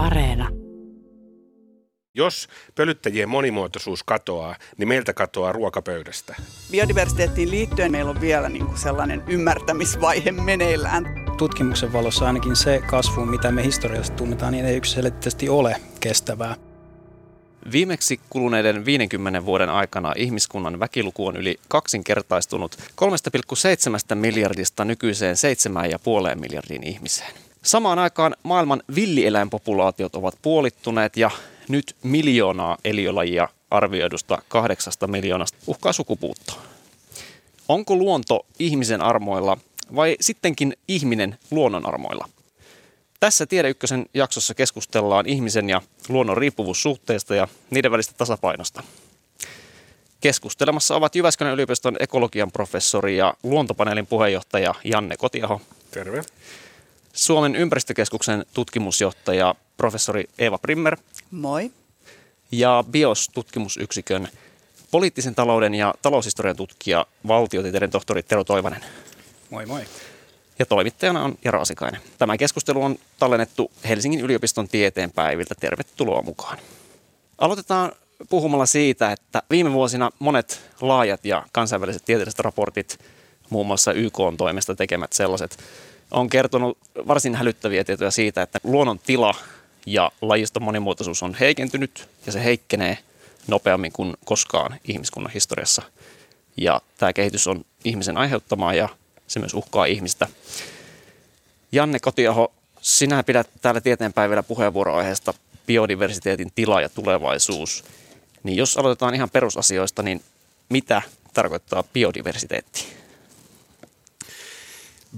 Areena. Jos pölyttäjien monimuotoisuus katoaa, niin meiltä katoaa ruokapöydästä. Biodiversiteettiin liittyen meillä on vielä niin kuin sellainen ymmärtämisvaihe meneillään. Tutkimuksen valossa ainakin se kasvu, mitä me historiassa tunnetaan, niin ei yksilöllisesti ole kestävää. Viimeksi kuluneiden 50 vuoden aikana ihmiskunnan väkiluku on yli kaksinkertaistunut 3,7 miljardista nykyiseen 7,5 miljardiin ihmiseen. Samaan aikaan maailman villieläinpopulaatiot ovat puolittuneet ja nyt miljoonaa eliölajia arvioidusta kahdeksasta miljoonasta uhkaa sukupuuttoa. Onko luonto ihmisen armoilla vai sittenkin ihminen luonnon armoilla? Tässä Tiede Ykkösen jaksossa keskustellaan ihmisen ja luonnon riippuvuussuhteesta ja niiden välistä tasapainosta. Keskustelemassa ovat Jyväskylän yliopiston ekologian professori ja luontopaneelin puheenjohtaja Janne Kotiaho. Terve. Suomen ympäristökeskuksen tutkimusjohtaja professori Eeva Primmer Moi. ja BIOS-tutkimusyksikön poliittisen talouden ja taloushistorian tutkija valtiotieteiden tohtori Tero Toivanen. Moi moi. Ja toimittajana on Jaro Asikainen. Tämä keskustelu on tallennettu Helsingin yliopiston tieteen päiviltä. Tervetuloa mukaan. Aloitetaan puhumalla siitä, että viime vuosina monet laajat ja kansainväliset tieteelliset raportit, muun muassa YK on toimesta tekemät sellaiset, on kertonut varsin hälyttäviä tietoja siitä, että luonnon tila ja lajiston monimuotoisuus on heikentynyt ja se heikkenee nopeammin kuin koskaan ihmiskunnan historiassa. Ja tämä kehitys on ihmisen aiheuttamaa ja se myös uhkaa ihmistä. Janne Kotiaho, sinä pidät täällä tieteenpäivällä puheenvuoroaiheesta biodiversiteetin tila ja tulevaisuus. Niin jos aloitetaan ihan perusasioista, niin mitä tarkoittaa biodiversiteetti?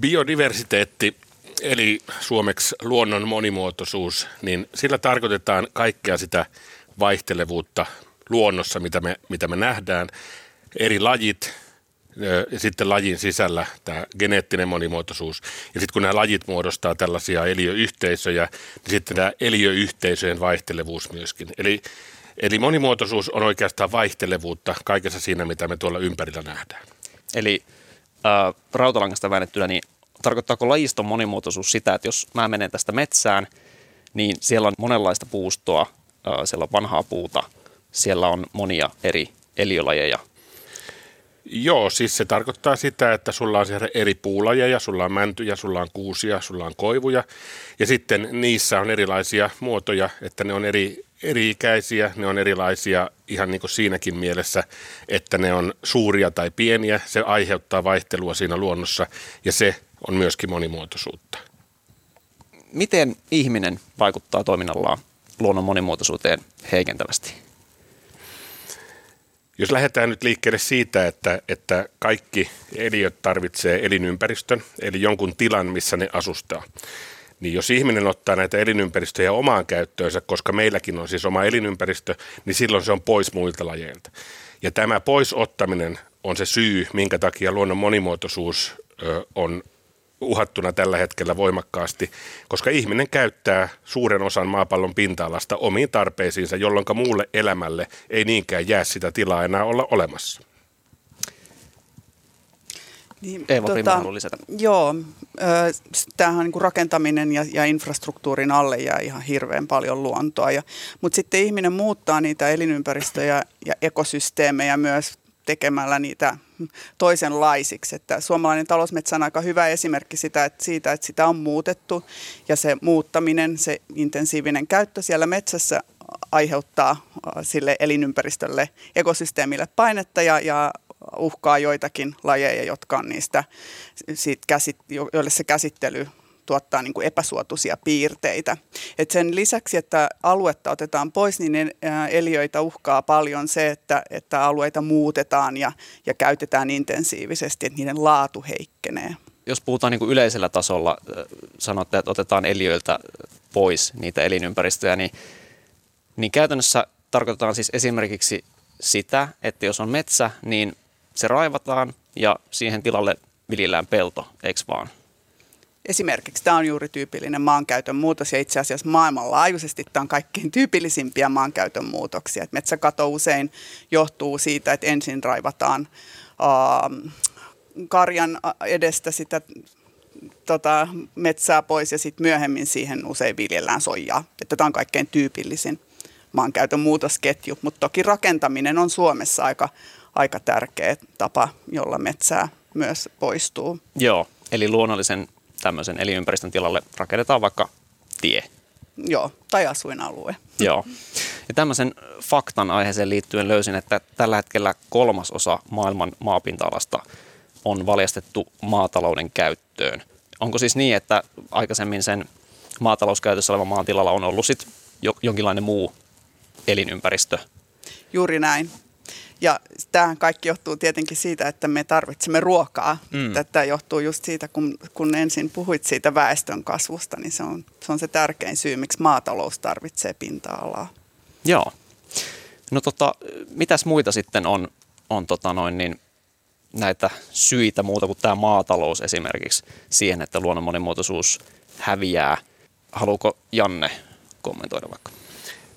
Biodiversiteetti, eli suomeksi luonnon monimuotoisuus, niin sillä tarkoitetaan kaikkea sitä vaihtelevuutta luonnossa, mitä me, mitä me nähdään. Eri lajit, ja sitten lajin sisällä tämä geneettinen monimuotoisuus. Ja sitten kun nämä lajit muodostaa tällaisia eliöyhteisöjä, niin sitten tämä eliöyhteisöjen vaihtelevuus myöskin. Eli, eli monimuotoisuus on oikeastaan vaihtelevuutta kaikessa siinä, mitä me tuolla ympärillä nähdään. Eli äh, rautalangasta väännettynä, niin tarkoittaako lajiston monimuotoisuus sitä, että jos mä menen tästä metsään, niin siellä on monenlaista puustoa, äh, siellä on vanhaa puuta, siellä on monia eri eliölajeja. Joo, siis se tarkoittaa sitä, että sulla on siellä eri puulajeja, sulla on mäntyjä, sulla on kuusia, sulla on koivuja ja sitten niissä on erilaisia muotoja, että ne on eri, eri-ikäisiä, ne on erilaisia ihan niin kuin siinäkin mielessä, että ne on suuria tai pieniä, se aiheuttaa vaihtelua siinä luonnossa ja se on myöskin monimuotoisuutta. Miten ihminen vaikuttaa toiminnallaan luonnon monimuotoisuuteen heikentävästi? Jos lähdetään nyt liikkeelle siitä, että, että kaikki eliöt tarvitsee elinympäristön, eli jonkun tilan, missä ne asustaa, niin jos ihminen ottaa näitä elinympäristöjä omaan käyttöönsä, koska meilläkin on siis oma elinympäristö, niin silloin se on pois muilta lajeilta. Ja tämä poisottaminen on se syy, minkä takia luonnon monimuotoisuus on uhattuna tällä hetkellä voimakkaasti, koska ihminen käyttää suuren osan maapallon pinta-alasta omiin tarpeisiinsa, jolloin muulle elämälle ei niinkään jää sitä tilaa enää olla olemassa. Niin, Eeva Primmer haluaa lisätä. Joo, tämähän niin rakentaminen ja, ja infrastruktuurin alle jää ihan hirveän paljon luontoa. Ja, mutta sitten ihminen muuttaa niitä elinympäristöjä ja ekosysteemejä myös tekemällä niitä toisenlaisiksi. Että suomalainen talousmetsä on aika hyvä esimerkki sitä, että siitä, että sitä on muutettu ja se muuttaminen, se intensiivinen käyttö siellä metsässä aiheuttaa sille elinympäristölle, ekosysteemille painetta ja, ja uhkaa joitakin lajeja, jotka on niistä, siitä käsit, joille se käsittely tuottaa niin kuin epäsuotuisia piirteitä. Et sen lisäksi, että aluetta otetaan pois, niin eliöitä uhkaa paljon se, että, että alueita muutetaan ja, ja käytetään intensiivisesti, että niiden laatu heikkenee. Jos puhutaan niin kuin yleisellä tasolla, sanotte, että otetaan eliöiltä pois niitä elinympäristöjä, niin, niin käytännössä tarkoitetaan siis esimerkiksi sitä, että jos on metsä, niin se raivataan ja siihen tilalle viljellään pelto, eikö vaan? Esimerkiksi tämä on juuri tyypillinen maankäytön muutos ja itse asiassa maailmanlaajuisesti tämä on kaikkein tyypillisimpiä maankäytön muutoksia. Et metsäkato usein johtuu siitä, että ensin raivataan äh, karjan edestä sitä tota, metsää pois ja sitten myöhemmin siihen usein viljellään soijaa. Että tämä on kaikkein tyypillisin maankäytön muutosketju, mutta toki rakentaminen on Suomessa aika, aika tärkeä tapa, jolla metsää myös poistuu. Joo, eli luonnollisen tämmöisen elinympäristön tilalle rakennetaan vaikka tie. Joo, tai asuinalue. Joo. Ja tämmöisen faktan aiheeseen liittyen löysin, että tällä hetkellä kolmasosa maailman maapinta-alasta on valjastettu maatalouden käyttöön. Onko siis niin, että aikaisemmin sen maatalouskäytössä olevan maan tilalla on ollut sit jonkinlainen muu elinympäristö? Juuri näin. Ja tämähän kaikki johtuu tietenkin siitä, että me tarvitsemme ruokaa. Mm. Tämä johtuu just siitä, kun, kun ensin puhuit siitä väestön kasvusta, niin se on, se on se tärkein syy, miksi maatalous tarvitsee pinta-alaa. Joo. No tota, mitäs muita sitten on, on tota noin niin, näitä syitä muuta kuin tämä maatalous esimerkiksi siihen, että luonnon monimuotoisuus häviää. Haluuko Janne kommentoida vaikka?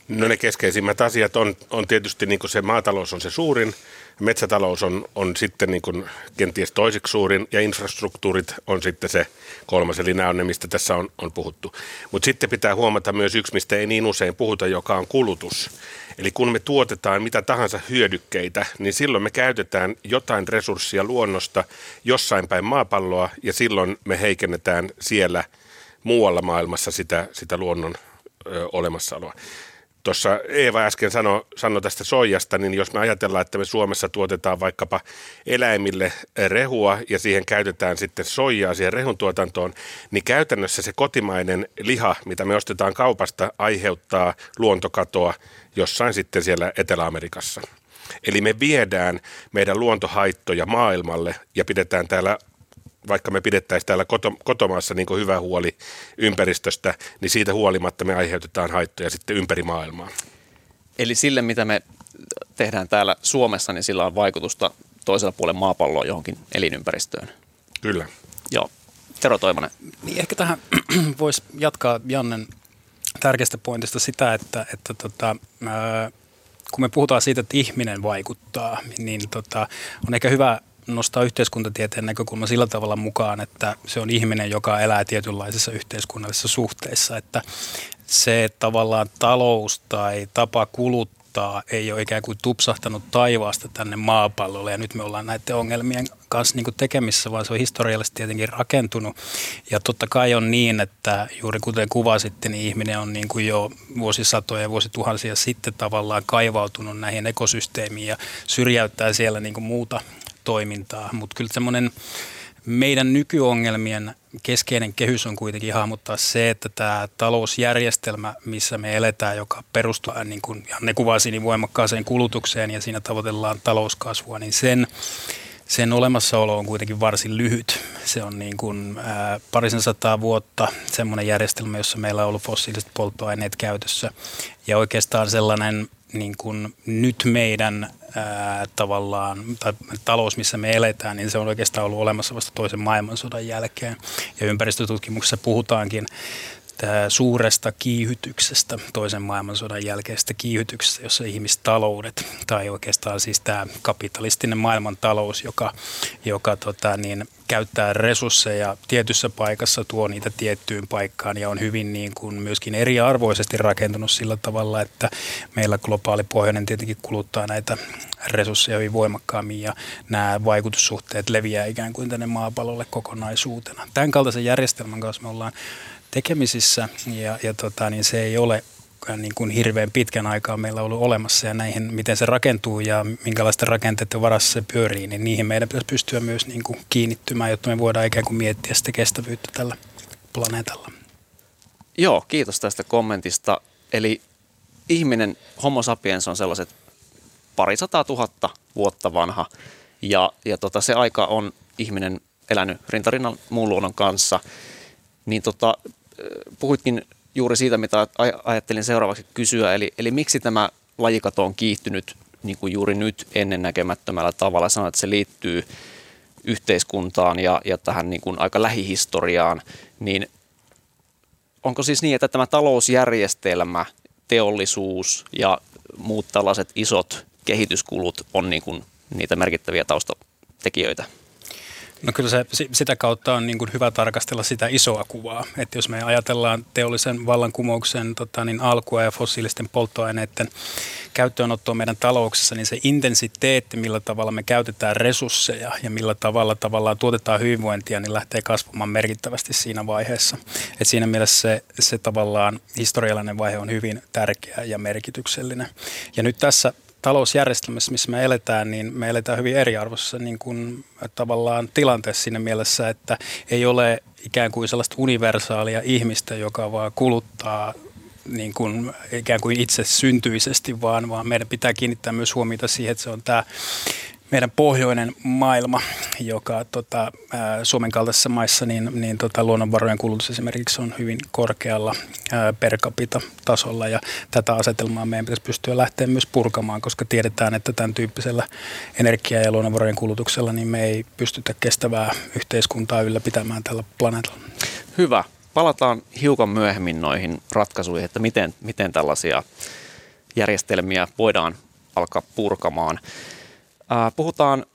No ne keskeisimmät asiat on, on tietysti niin se maatalous on se suurin, metsätalous on, on sitten niin kenties toiseksi suurin ja infrastruktuurit on sitten se kolmas, eli nämä on ne, mistä tässä on, on puhuttu. Mutta sitten pitää huomata myös yksi, mistä ei niin usein puhuta, joka on kulutus. Eli kun me tuotetaan mitä tahansa hyödykkeitä, niin silloin me käytetään jotain resurssia luonnosta jossain päin maapalloa ja silloin me heikennetään siellä muualla maailmassa sitä, sitä luonnon ö, olemassaoloa. Tuossa Eeva äsken sanoi sano tästä soijasta, niin jos me ajatellaan, että me Suomessa tuotetaan vaikkapa eläimille rehua ja siihen käytetään sitten soijaa siihen rehun tuotantoon, niin käytännössä se kotimainen liha, mitä me ostetaan kaupasta, aiheuttaa luontokatoa jossain sitten siellä Etelä-Amerikassa. Eli me viedään meidän luontohaittoja maailmalle ja pidetään täällä vaikka me pidettäisiin täällä koto, kotomaassa niin hyvä huoli ympäristöstä, niin siitä huolimatta me aiheutetaan haittoja sitten ympäri maailmaa. Eli sille, mitä me tehdään täällä Suomessa, niin sillä on vaikutusta toisella puolella maapalloa johonkin elinympäristöön. Kyllä. Joo. Tero Toivonen. Niin ehkä tähän voisi jatkaa Jannen tärkeästä pointista sitä, että, että tota, kun me puhutaan siitä, että ihminen vaikuttaa, niin tota, on ehkä hyvä nostaa yhteiskuntatieteen näkökulma sillä tavalla mukaan, että se on ihminen, joka elää tietynlaisissa yhteiskunnallisissa suhteissa, että se tavallaan talous tai tapa kuluttaa ei ole ikään kuin tupsahtanut taivaasta tänne maapallolle ja nyt me ollaan näiden ongelmien kanssa niin tekemissä, vaan se on historiallisesti tietenkin rakentunut. Ja totta kai on niin, että juuri kuten kuvasitte, niin ihminen on niin kuin jo vuosisatoja ja vuosituhansia sitten tavallaan kaivautunut näihin ekosysteemiin ja syrjäyttää siellä niin kuin muuta toimintaa, mutta kyllä semmoinen meidän nykyongelmien keskeinen kehys on kuitenkin hahmottaa se, että tämä talousjärjestelmä, missä me eletään, joka perustuu, niin kuin Janne kuvasi, niin voimakkaaseen kulutukseen ja siinä tavoitellaan talouskasvua, niin sen, sen olemassaolo on kuitenkin varsin lyhyt. Se on niin kuin ää, parisen sataa vuotta semmoinen järjestelmä, jossa meillä on ollut fossiiliset polttoaineet käytössä. Ja oikeastaan sellainen niin kuin nyt meidän tavallaan, tai talous, missä me eletään, niin se on oikeastaan ollut olemassa vasta toisen maailmansodan jälkeen. Ja ympäristötutkimuksessa puhutaankin suuresta kiihytyksestä, toisen maailmansodan jälkeisestä kiihytyksestä, jossa ihmistaloudet, tai oikeastaan siis tämä kapitalistinen maailmantalous, joka, joka tota, niin, käyttää resursseja tietyssä paikassa, tuo niitä tiettyyn paikkaan ja on hyvin niin kuin myöskin eriarvoisesti rakentunut sillä tavalla, että meillä globaali pohjoinen tietenkin kuluttaa näitä resursseja hyvin voimakkaammin ja nämä vaikutussuhteet leviää ikään kuin tänne maapallolle kokonaisuutena. Tämän kaltaisen järjestelmän kanssa me ollaan tekemisissä ja, ja tota, niin se ei ole niin kuin hirveän pitkän aikaa meillä ollut olemassa ja näihin, miten se rakentuu ja minkälaisten rakenteiden varassa se pyörii, niin niihin meidän pitäisi pystyä myös niin kuin kiinnittymään, jotta me voidaan ikään kuin miettiä sitä kestävyyttä tällä planeetalla. Joo, kiitos tästä kommentista. Eli ihminen, homo sapiens on sellaiset parisataa tuhatta vuotta vanha ja, ja tota, se aika on ihminen elänyt rintarinnan muun luonnon kanssa. Niin tota, puhuitkin juuri siitä, mitä ajattelin seuraavaksi kysyä, eli, eli miksi tämä lajikato on kiihtynyt niin kuin juuri nyt ennennäkemättömällä tavalla. Sanoit, että se liittyy yhteiskuntaan ja, ja tähän niin kuin aika lähihistoriaan, niin onko siis niin, että tämä talousjärjestelmä, teollisuus ja muut tällaiset isot kehityskulut on niin kuin niitä merkittäviä taustatekijöitä? No kyllä se sitä kautta on niin kuin hyvä tarkastella sitä isoa kuvaa. Että jos me ajatellaan teollisen vallankumouksen tota, niin alkua ja fossiilisten polttoaineiden käyttöönottoa meidän talouksessa, niin se intensiteetti, millä tavalla me käytetään resursseja ja millä tavalla tavallaan tuotetaan hyvinvointia, niin lähtee kasvamaan merkittävästi siinä vaiheessa. Et siinä mielessä se, se tavallaan historiallinen vaihe on hyvin tärkeä ja merkityksellinen. Ja nyt tässä talousjärjestelmässä, missä me eletään, niin me eletään hyvin eriarvoisessa niin kuin, tavallaan tilanteessa siinä mielessä, että ei ole ikään kuin sellaista universaalia ihmistä, joka vaan kuluttaa niin kuin, ikään kuin itse syntyisesti, vaan, vaan meidän pitää kiinnittää myös huomiota siihen, että se on tämä meidän pohjoinen maailma, joka tota, Suomen kaltaisissa maissa, niin, niin tota, luonnonvarojen kulutus esimerkiksi on hyvin korkealla ää, per capita tasolla ja tätä asetelmaa meidän pitäisi pystyä lähteä myös purkamaan, koska tiedetään, että tämän tyyppisellä energia- ja luonnonvarojen kulutuksella niin me ei pystytä kestävää yhteiskuntaa ylläpitämään tällä planeetalla. Hyvä. Palataan hiukan myöhemmin noihin ratkaisuihin, että miten, miten tällaisia järjestelmiä voidaan alkaa purkamaan. Puhutaan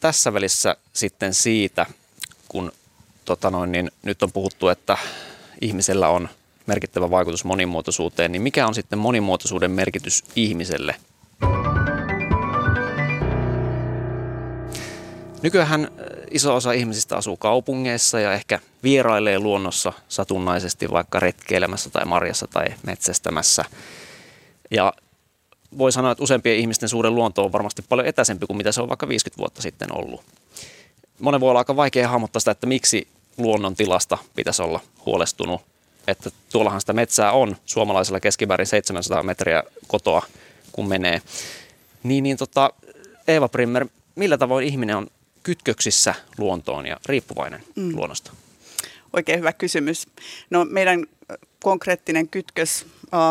tässä välissä sitten siitä, kun tota noin, niin nyt on puhuttu, että ihmisellä on merkittävä vaikutus monimuotoisuuteen, niin mikä on sitten monimuotoisuuden merkitys ihmiselle? Nykyään iso osa ihmisistä asuu kaupungeissa ja ehkä vierailee luonnossa satunnaisesti vaikka retkeilemässä tai marjassa tai metsästämässä. Ja voi sanoa, että useampien ihmisten suuren luonto on varmasti paljon etäisempi kuin mitä se on vaikka 50 vuotta sitten ollut. Monen voi olla aika vaikea hahmottaa sitä, että miksi luonnon tilasta pitäisi olla huolestunut. Että tuollahan sitä metsää on suomalaisella keskimäärin 700 metriä kotoa, kun menee. Niin, niin tota, Eeva Primmer, millä tavoin ihminen on kytköksissä luontoon ja riippuvainen mm. luonnosta? Oikein hyvä kysymys. No meidän konkreettinen kytkös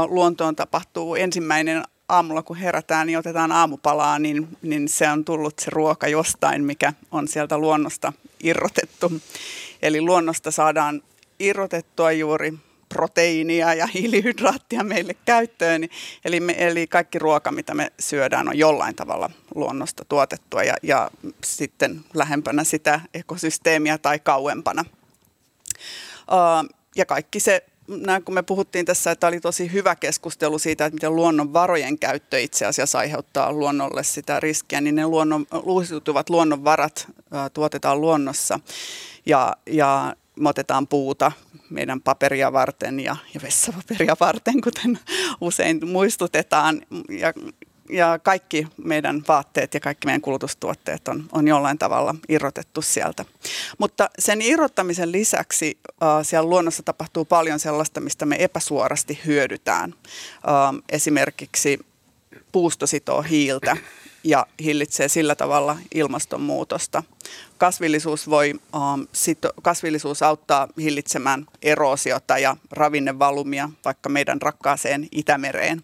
luontoon tapahtuu ensimmäinen aamulla kun herätään, niin otetaan aamupalaa, niin, niin se on tullut se ruoka jostain, mikä on sieltä luonnosta irrotettu. Eli luonnosta saadaan irrotettua juuri proteiinia ja hiilihydraattia meille käyttöön. Eli, me, eli kaikki ruoka, mitä me syödään, on jollain tavalla luonnosta tuotettua ja, ja sitten lähempänä sitä ekosysteemiä tai kauempana. Uh, ja kaikki se näin, kun me puhuttiin tässä, että oli tosi hyvä keskustelu siitä, että miten luonnonvarojen käyttö itse asiassa aiheuttaa luonnolle sitä riskiä, niin ne luonnon, uusiutuvat luonnonvarat ää, tuotetaan luonnossa ja, ja me otetaan puuta meidän paperia varten ja, ja vessapaperia varten, kuten usein muistutetaan. Ja, ja kaikki meidän vaatteet ja kaikki meidän kulutustuotteet on, on jollain tavalla irrotettu sieltä. Mutta sen irrottamisen lisäksi äh, siellä luonnossa tapahtuu paljon sellaista, mistä me epäsuorasti hyödytään. Äh, esimerkiksi puusto sitoo hiiltä ja hillitsee sillä tavalla ilmastonmuutosta. Kasvillisuus, voi, um, sito, kasvillisuus auttaa hillitsemään eroosiota ja ravinnevalumia vaikka meidän rakkaaseen Itämereen.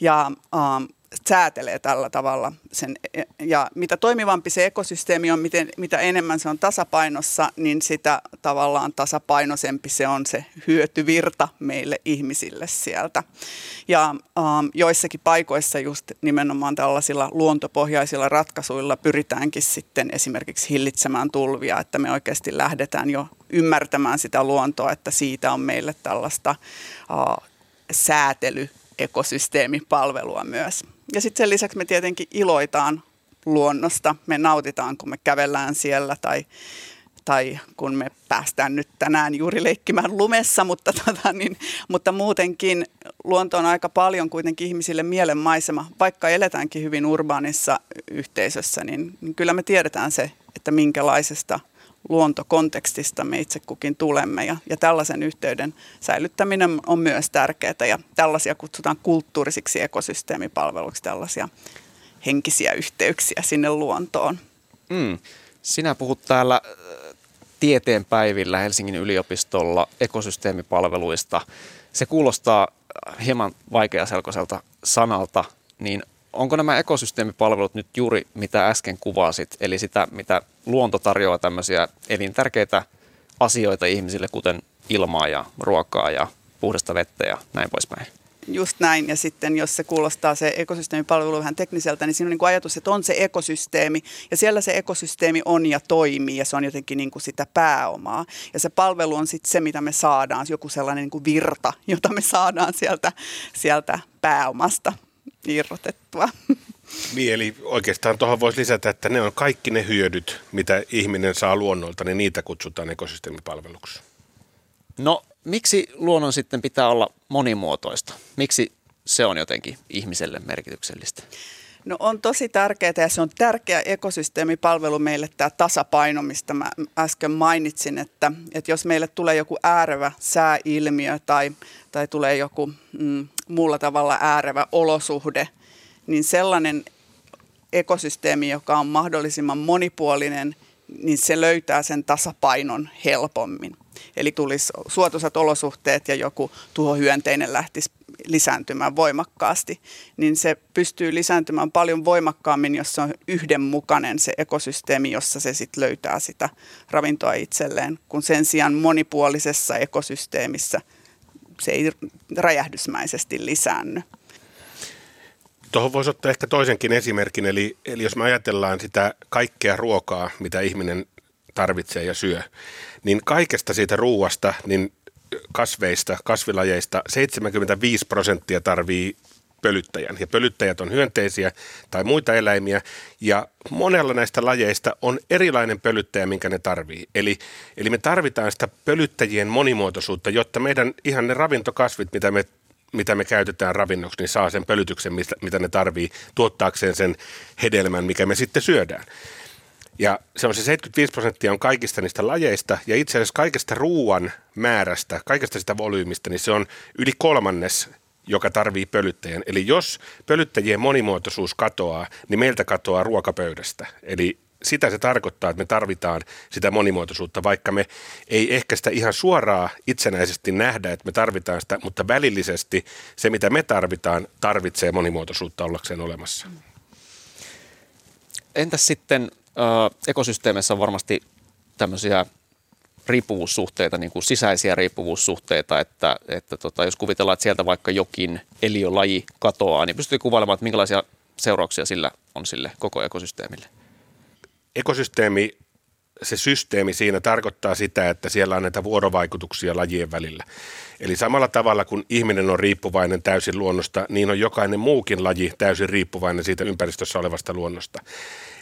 Ja um, säätelee tällä tavalla sen. Ja mitä toimivampi se ekosysteemi on, miten, mitä enemmän se on tasapainossa, niin sitä tavallaan tasapainoisempi se on se hyötyvirta meille ihmisille sieltä. Ja ähm, joissakin paikoissa just nimenomaan tällaisilla luontopohjaisilla ratkaisuilla pyritäänkin sitten esimerkiksi hillitsemään tulvia, että me oikeasti lähdetään jo ymmärtämään sitä luontoa, että siitä on meille tällaista äh, säätely ekosysteemipalvelua myös. Ja sitten sen lisäksi me tietenkin iloitaan luonnosta. Me nautitaan, kun me kävellään siellä tai, tai kun me päästään nyt tänään juuri leikkimään lumessa, mutta, tota, niin, mutta muutenkin luonto on aika paljon kuitenkin ihmisille mielenmaisema. Vaikka eletäänkin hyvin urbaanissa yhteisössä, niin, niin kyllä me tiedetään se, että minkälaisesta – luontokontekstista me itse kukin tulemme. Ja, ja tällaisen yhteyden säilyttäminen on myös tärkeää ja tällaisia kutsutaan kulttuurisiksi ekosysteemipalveluiksi, tällaisia henkisiä yhteyksiä sinne luontoon. Mm. Sinä puhut täällä äh, tieteen päivillä Helsingin yliopistolla ekosysteemipalveluista. Se kuulostaa hieman vaikeaselkoiselta sanalta, niin onko nämä ekosysteemipalvelut nyt juuri mitä äsken kuvasit, eli sitä, mitä luonto tarjoaa tämmöisiä elintärkeitä asioita ihmisille, kuten ilmaa ja ruokaa ja puhdasta vettä ja näin poispäin? Just näin, ja sitten jos se kuulostaa se ekosysteemipalvelu vähän tekniseltä, niin siinä on niin kuin ajatus, että on se ekosysteemi, ja siellä se ekosysteemi on ja toimii, ja se on jotenkin niin kuin sitä pääomaa. Ja se palvelu on sitten se, mitä me saadaan, joku sellainen niin kuin virta, jota me saadaan sieltä, sieltä pääomasta irrotettua. Niin, eli oikeastaan tuohon voisi lisätä, että ne on kaikki ne hyödyt, mitä ihminen saa luonnolta, niin niitä kutsutaan ekosysteemipalveluksi. No, miksi luonnon sitten pitää olla monimuotoista? Miksi se on jotenkin ihmiselle merkityksellistä? No on tosi tärkeää ja se on tärkeä ekosysteemipalvelu meille tämä tasapaino, mistä mä äsken mainitsin, että, että jos meille tulee joku äärevä sääilmiö tai, tai tulee joku mm, muulla tavalla äärevä olosuhde, niin sellainen ekosysteemi, joka on mahdollisimman monipuolinen, niin se löytää sen tasapainon helpommin. Eli tulisi suotuisat olosuhteet ja joku tuhohyönteinen lähtisi lisääntymään voimakkaasti, niin se pystyy lisääntymään paljon voimakkaammin, jos se on yhdenmukainen se ekosysteemi, jossa se sitten löytää sitä ravintoa itselleen, kun sen sijaan monipuolisessa ekosysteemissä se ei räjähdysmäisesti lisäänny. Tuohon voisi ottaa ehkä toisenkin esimerkin, eli, eli jos me ajatellaan sitä kaikkea ruokaa, mitä ihminen tarvitsee ja syö, niin kaikesta siitä ruuasta, niin kasveista, kasvilajeista 75 prosenttia tarvii pölyttäjän. Ja pölyttäjät on hyönteisiä tai muita eläimiä, ja monella näistä lajeista on erilainen pölyttäjä, minkä ne tarvii. Eli, eli me tarvitaan sitä pölyttäjien monimuotoisuutta, jotta meidän ihan ne ravintokasvit, mitä me mitä me käytetään ravinnoksi, niin saa sen pölytyksen, mitä ne tarvii tuottaakseen sen hedelmän, mikä me sitten syödään. Ja se on se 75 prosenttia on kaikista niistä lajeista ja itse asiassa kaikesta ruoan määrästä, kaikesta sitä volyymista, niin se on yli kolmannes joka tarvii pölyttäjän. Eli jos pölyttäjien monimuotoisuus katoaa, niin meiltä katoaa ruokapöydästä. Eli sitä se tarkoittaa, että me tarvitaan sitä monimuotoisuutta, vaikka me ei ehkä sitä ihan suoraa itsenäisesti nähdä, että me tarvitaan sitä, mutta välillisesti se, mitä me tarvitaan, tarvitsee monimuotoisuutta ollakseen olemassa. Entäs sitten ekosysteemeissä on varmasti tämmöisiä riippuvuussuhteita, niin kuin sisäisiä riippuvuussuhteita, että, että tota, jos kuvitellaan, että sieltä vaikka jokin eliölaji katoaa, niin pystyy kuvailemaan, että minkälaisia seurauksia sillä on sille koko ekosysteemille? Ekosysteemi, se systeemi siinä tarkoittaa sitä, että siellä on näitä vuorovaikutuksia lajien välillä. Eli samalla tavalla kun ihminen on riippuvainen täysin luonnosta, niin on jokainen muukin laji täysin riippuvainen siitä ympäristössä olevasta luonnosta.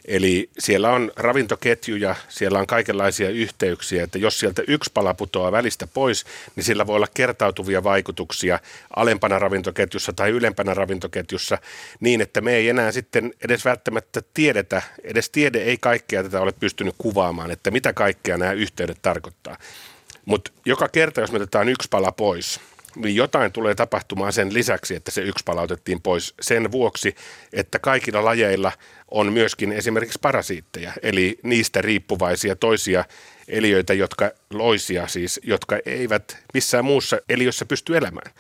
Eli siellä on ravintoketjuja, siellä on kaikenlaisia yhteyksiä, että jos sieltä yksi pala putoaa välistä pois, niin sillä voi olla kertautuvia vaikutuksia alempana ravintoketjussa tai ylempänä ravintoketjussa niin, että me ei enää sitten edes välttämättä tiedetä, edes tiede ei kaikkea tätä ole pystynyt kuvaamaan, että mitä kaikkea nämä yhteydet tarkoittaa. Mutta joka kerta, jos me otetaan yksi pala pois, jotain tulee tapahtumaan sen lisäksi, että se yksi palautettiin pois sen vuoksi, että kaikilla lajeilla on myöskin esimerkiksi parasiitteja, eli niistä riippuvaisia toisia eliöitä, jotka loisia siis, jotka eivät missään muussa eliössä pysty elämään.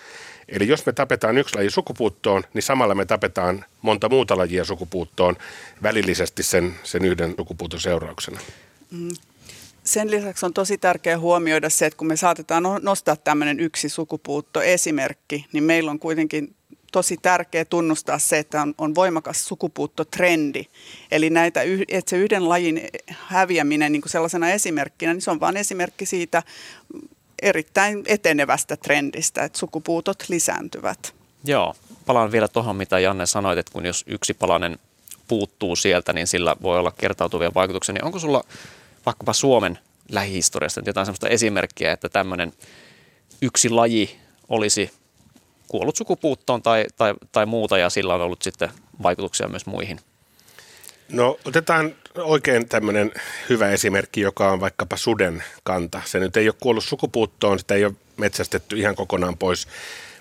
Eli jos me tapetaan yksi laji sukupuuttoon, niin samalla me tapetaan monta muuta lajia sukupuuttoon välillisesti sen, sen yhden sukupuuton seurauksena. Sen lisäksi on tosi tärkeää huomioida se, että kun me saatetaan no-, nostaa tämmöinen yksi sukupuutto esimerkki, niin meillä on kuitenkin tosi tärkeää tunnustaa se, että on, on voimakas sukupuuttotrendi. Eli näitä, että se yhden lajin häviäminen niin kuin sellaisena esimerkkinä, niin se on vain esimerkki siitä erittäin etenevästä trendistä, että sukupuutot lisääntyvät. Joo, palaan vielä tuohon, mitä Janne sanoit, että kun jos yksi palanen puuttuu sieltä, niin sillä voi olla kertautuvia vaikutuksia. Niin onko sulla vaikkapa Suomen lähihistoriasta nyt jotain sellaista esimerkkiä, että tämmöinen yksi laji olisi kuollut sukupuuttoon tai, tai, tai muuta ja sillä on ollut sitten vaikutuksia myös muihin? No otetaan oikein tämmöinen hyvä esimerkki, joka on vaikkapa suden kanta. Se nyt ei ole kuollut sukupuuttoon, sitä ei ole metsästetty ihan kokonaan pois,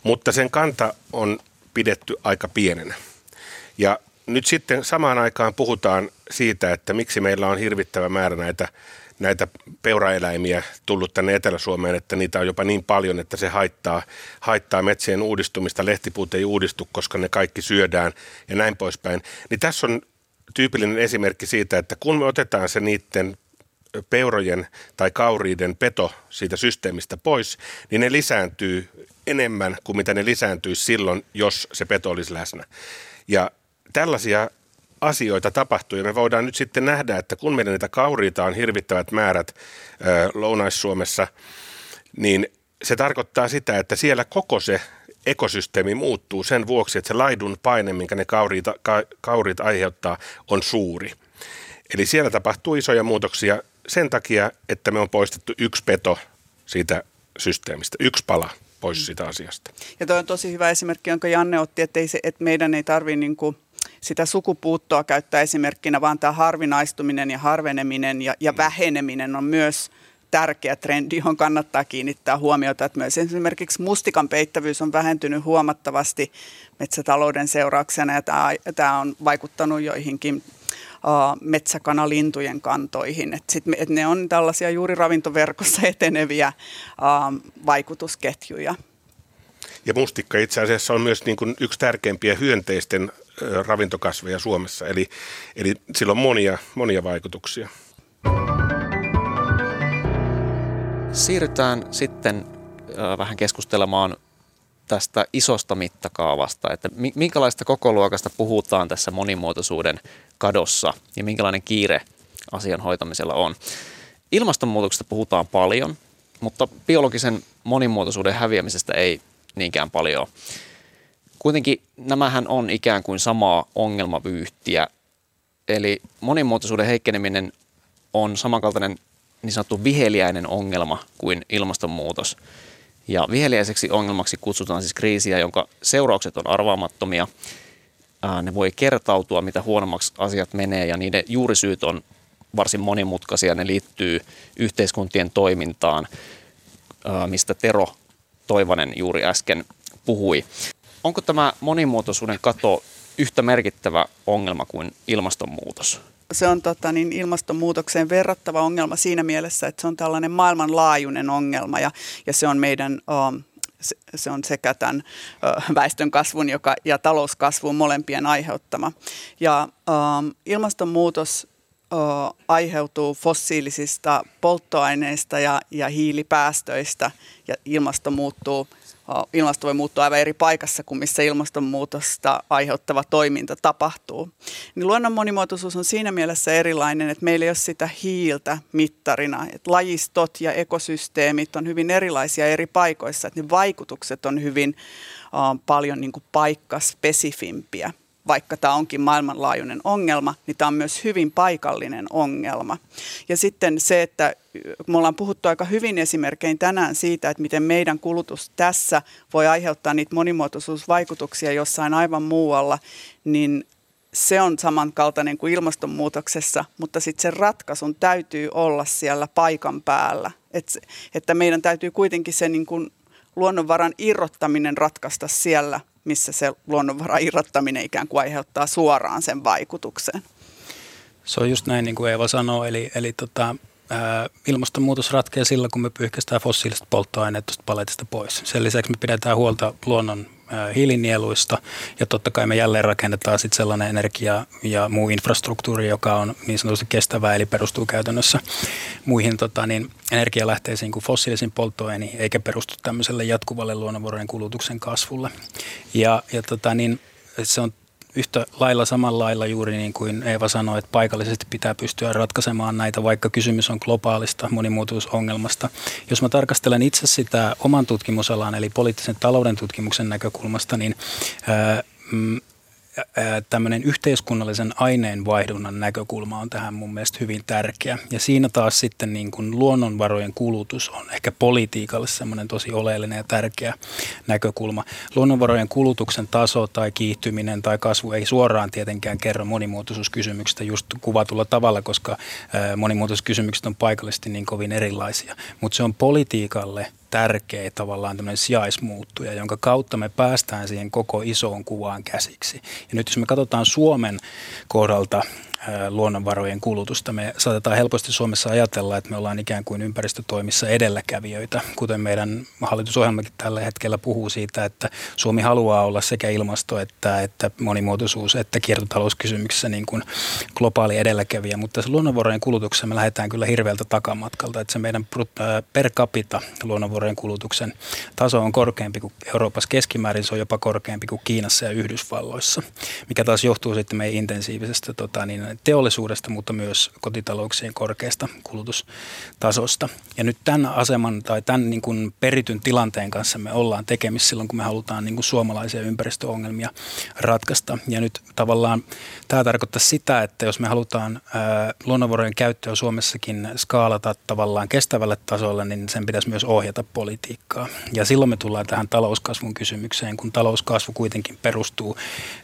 mutta sen kanta on pidetty aika pienenä. Ja nyt sitten samaan aikaan puhutaan siitä, että miksi meillä on hirvittävä määrä näitä, näitä peuraeläimiä tullut tänne Etelä-Suomeen, että niitä on jopa niin paljon, että se haittaa, haittaa metsien uudistumista. Lehtipuut ei uudistu, koska ne kaikki syödään ja näin poispäin. Niin tässä on tyypillinen esimerkki siitä, että kun me otetaan se niiden peurojen tai kauriiden peto siitä systeemistä pois, niin ne lisääntyy enemmän kuin mitä ne lisääntyisi silloin, jos se peto olisi läsnä. Ja tällaisia asioita tapahtuu ja me voidaan nyt sitten nähdä, että kun meidän niitä kauriita on hirvittävät määrät Lounais-Suomessa, niin se tarkoittaa sitä, että siellä koko se ekosysteemi muuttuu sen vuoksi, että se laidun paine, minkä ne kaurit, ka, kaurit aiheuttaa, on suuri. Eli siellä tapahtuu isoja muutoksia sen takia, että me on poistettu yksi peto siitä systeemistä, yksi pala pois mm. siitä asiasta. Ja tuo on tosi hyvä esimerkki, jonka Janne otti, että, ei se, että meidän ei tarvitse niin kuin sitä sukupuuttoa käyttää esimerkkinä, vaan tämä harvinaistuminen ja harveneminen ja, ja mm. väheneminen on myös tärkeä trendi, johon kannattaa kiinnittää huomiota. Että myös esimerkiksi mustikan peittävyys on vähentynyt huomattavasti metsätalouden seurauksena ja tämä, tämä on vaikuttanut joihinkin metsäkanalintujen kantoihin. Et sit, et ne on tällaisia juuri ravintoverkossa eteneviä uh, vaikutusketjuja. Ja mustikka itse asiassa on myös niin kuin yksi tärkeimpiä hyönteisten ravintokasveja Suomessa, eli, eli sillä on monia, monia vaikutuksia. Siirrytään sitten vähän keskustelemaan tästä isosta mittakaavasta, että minkälaista kokoluokasta puhutaan tässä monimuotoisuuden kadossa ja minkälainen kiire asian hoitamisella on. Ilmastonmuutoksesta puhutaan paljon, mutta biologisen monimuotoisuuden häviämisestä ei niinkään paljon. Kuitenkin nämähän on ikään kuin samaa ongelmavyyhtiä, eli monimuotoisuuden heikkeneminen on samankaltainen niin sanottu viheliäinen ongelma kuin ilmastonmuutos. Ja viheliäiseksi ongelmaksi kutsutaan siis kriisiä, jonka seuraukset on arvaamattomia. Ne voi kertautua, mitä huonommaksi asiat menee ja niiden juurisyyt on varsin monimutkaisia. Ne liittyy yhteiskuntien toimintaan, mistä Tero Toivanen juuri äsken puhui. Onko tämä monimuotoisuuden kato yhtä merkittävä ongelma kuin ilmastonmuutos? Se on tota, niin ilmastonmuutokseen verrattava ongelma siinä mielessä, että se on tällainen maailmanlaajuinen ongelma ja, ja se on meidän... Um, se on sekä tämän väestön kasvun joka, ja talouskasvun molempien aiheuttama. Ja um, ilmastonmuutos uh, aiheutuu fossiilisista polttoaineista ja, ja hiilipäästöistä ja ilmasto muuttuu ilmasto voi muuttua aivan eri paikassa kuin missä ilmastonmuutosta aiheuttava toiminta tapahtuu. Niin luonnon monimuotoisuus on siinä mielessä erilainen, että meillä ei ole sitä hiiltä mittarina. Että lajistot ja ekosysteemit on hyvin erilaisia eri paikoissa, että ne vaikutukset on hyvin paljon niin kuin paikkaspesifimpiä vaikka tämä onkin maailmanlaajuinen ongelma, niin tämä on myös hyvin paikallinen ongelma. Ja sitten se, että me ollaan puhuttu aika hyvin esimerkkein tänään siitä, että miten meidän kulutus tässä voi aiheuttaa niitä monimuotoisuusvaikutuksia jossain aivan muualla, niin se on samankaltainen kuin ilmastonmuutoksessa, mutta sitten sen ratkaisun täytyy olla siellä paikan päällä. Et, että meidän täytyy kuitenkin se niin kuin luonnonvaran irrottaminen ratkaista siellä missä se luonnonvara irrottaminen ikään kuin aiheuttaa suoraan sen vaikutuksen. Se on just näin, niin kuin Eeva sanoo, eli, eli tota, ää, ilmastonmuutos ratkeaa sillä, kun me pyyhkästään fossiiliset polttoaineet tuosta paletista pois. Sen lisäksi me pidetään huolta luonnon hiilinieluista ja totta kai me jälleen rakennetaan sitten sellainen energia ja muu infrastruktuuri, joka on niin sanotusti kestävää eli perustuu käytännössä muihin tota, niin energialähteisiin kuin fossiilisiin polttoaineisiin eikä perustu tämmöiselle jatkuvalle luonnonvarojen kulutuksen kasvulle. Ja, ja tota, niin se on yhtä lailla samalla lailla juuri niin kuin Eeva sanoi, että paikallisesti pitää pystyä ratkaisemaan näitä, vaikka kysymys on globaalista monimuotoisuusongelmasta. Jos mä tarkastelen itse sitä oman tutkimusalan, eli poliittisen talouden tutkimuksen näkökulmasta, niin ää, mm, tämmöinen yhteiskunnallisen aineenvaihdunnan näkökulma on tähän mun mielestä hyvin tärkeä. Ja siinä taas sitten niin kuin luonnonvarojen kulutus on ehkä politiikalle semmoinen tosi oleellinen ja tärkeä näkökulma. Luonnonvarojen kulutuksen taso tai kiihtyminen tai kasvu ei suoraan tietenkään kerro monimuotoisuuskysymyksistä just kuvatulla tavalla, koska monimuotoisuuskysymykset on paikallisesti niin kovin erilaisia. Mutta se on politiikalle tärkeä tavallaan tämmöinen sijaismuuttuja, jonka kautta me päästään siihen koko isoon kuvaan käsiksi. Ja nyt jos me katsotaan Suomen kohdalta luonnonvarojen kulutusta. Me saatetaan helposti Suomessa ajatella, että me ollaan ikään kuin ympäristötoimissa edelläkävijöitä, kuten meidän hallitusohjelmakin tällä hetkellä puhuu siitä, että Suomi haluaa olla sekä ilmasto- että, että monimuotoisuus- että kiertotalouskysymyksissä niin kuin globaali edelläkävijä, mutta tässä luonnonvarojen kulutuksessa me lähdetään kyllä hirveältä takamatkalta, että se meidän per capita luonnonvarojen kulutuksen taso on korkeampi kuin Euroopassa keskimäärin, se on jopa korkeampi kuin Kiinassa ja Yhdysvalloissa, mikä taas johtuu sitten meidän intensiivisestä tota, niin teollisuudesta, mutta myös kotitalouksien korkeasta kulutustasosta. Ja nyt tämän aseman tai tämän niin kuin perityn tilanteen kanssa me ollaan tekemissä silloin, kun me halutaan niin kuin suomalaisia ympäristöongelmia ratkaista. Ja nyt tavallaan tämä tarkoittaa sitä, että jos me halutaan luonnonvarojen käyttöä Suomessakin skaalata tavallaan kestävälle tasolle, niin sen pitäisi myös ohjata politiikkaa. Ja silloin me tullaan tähän talouskasvun kysymykseen, kun talouskasvu kuitenkin perustuu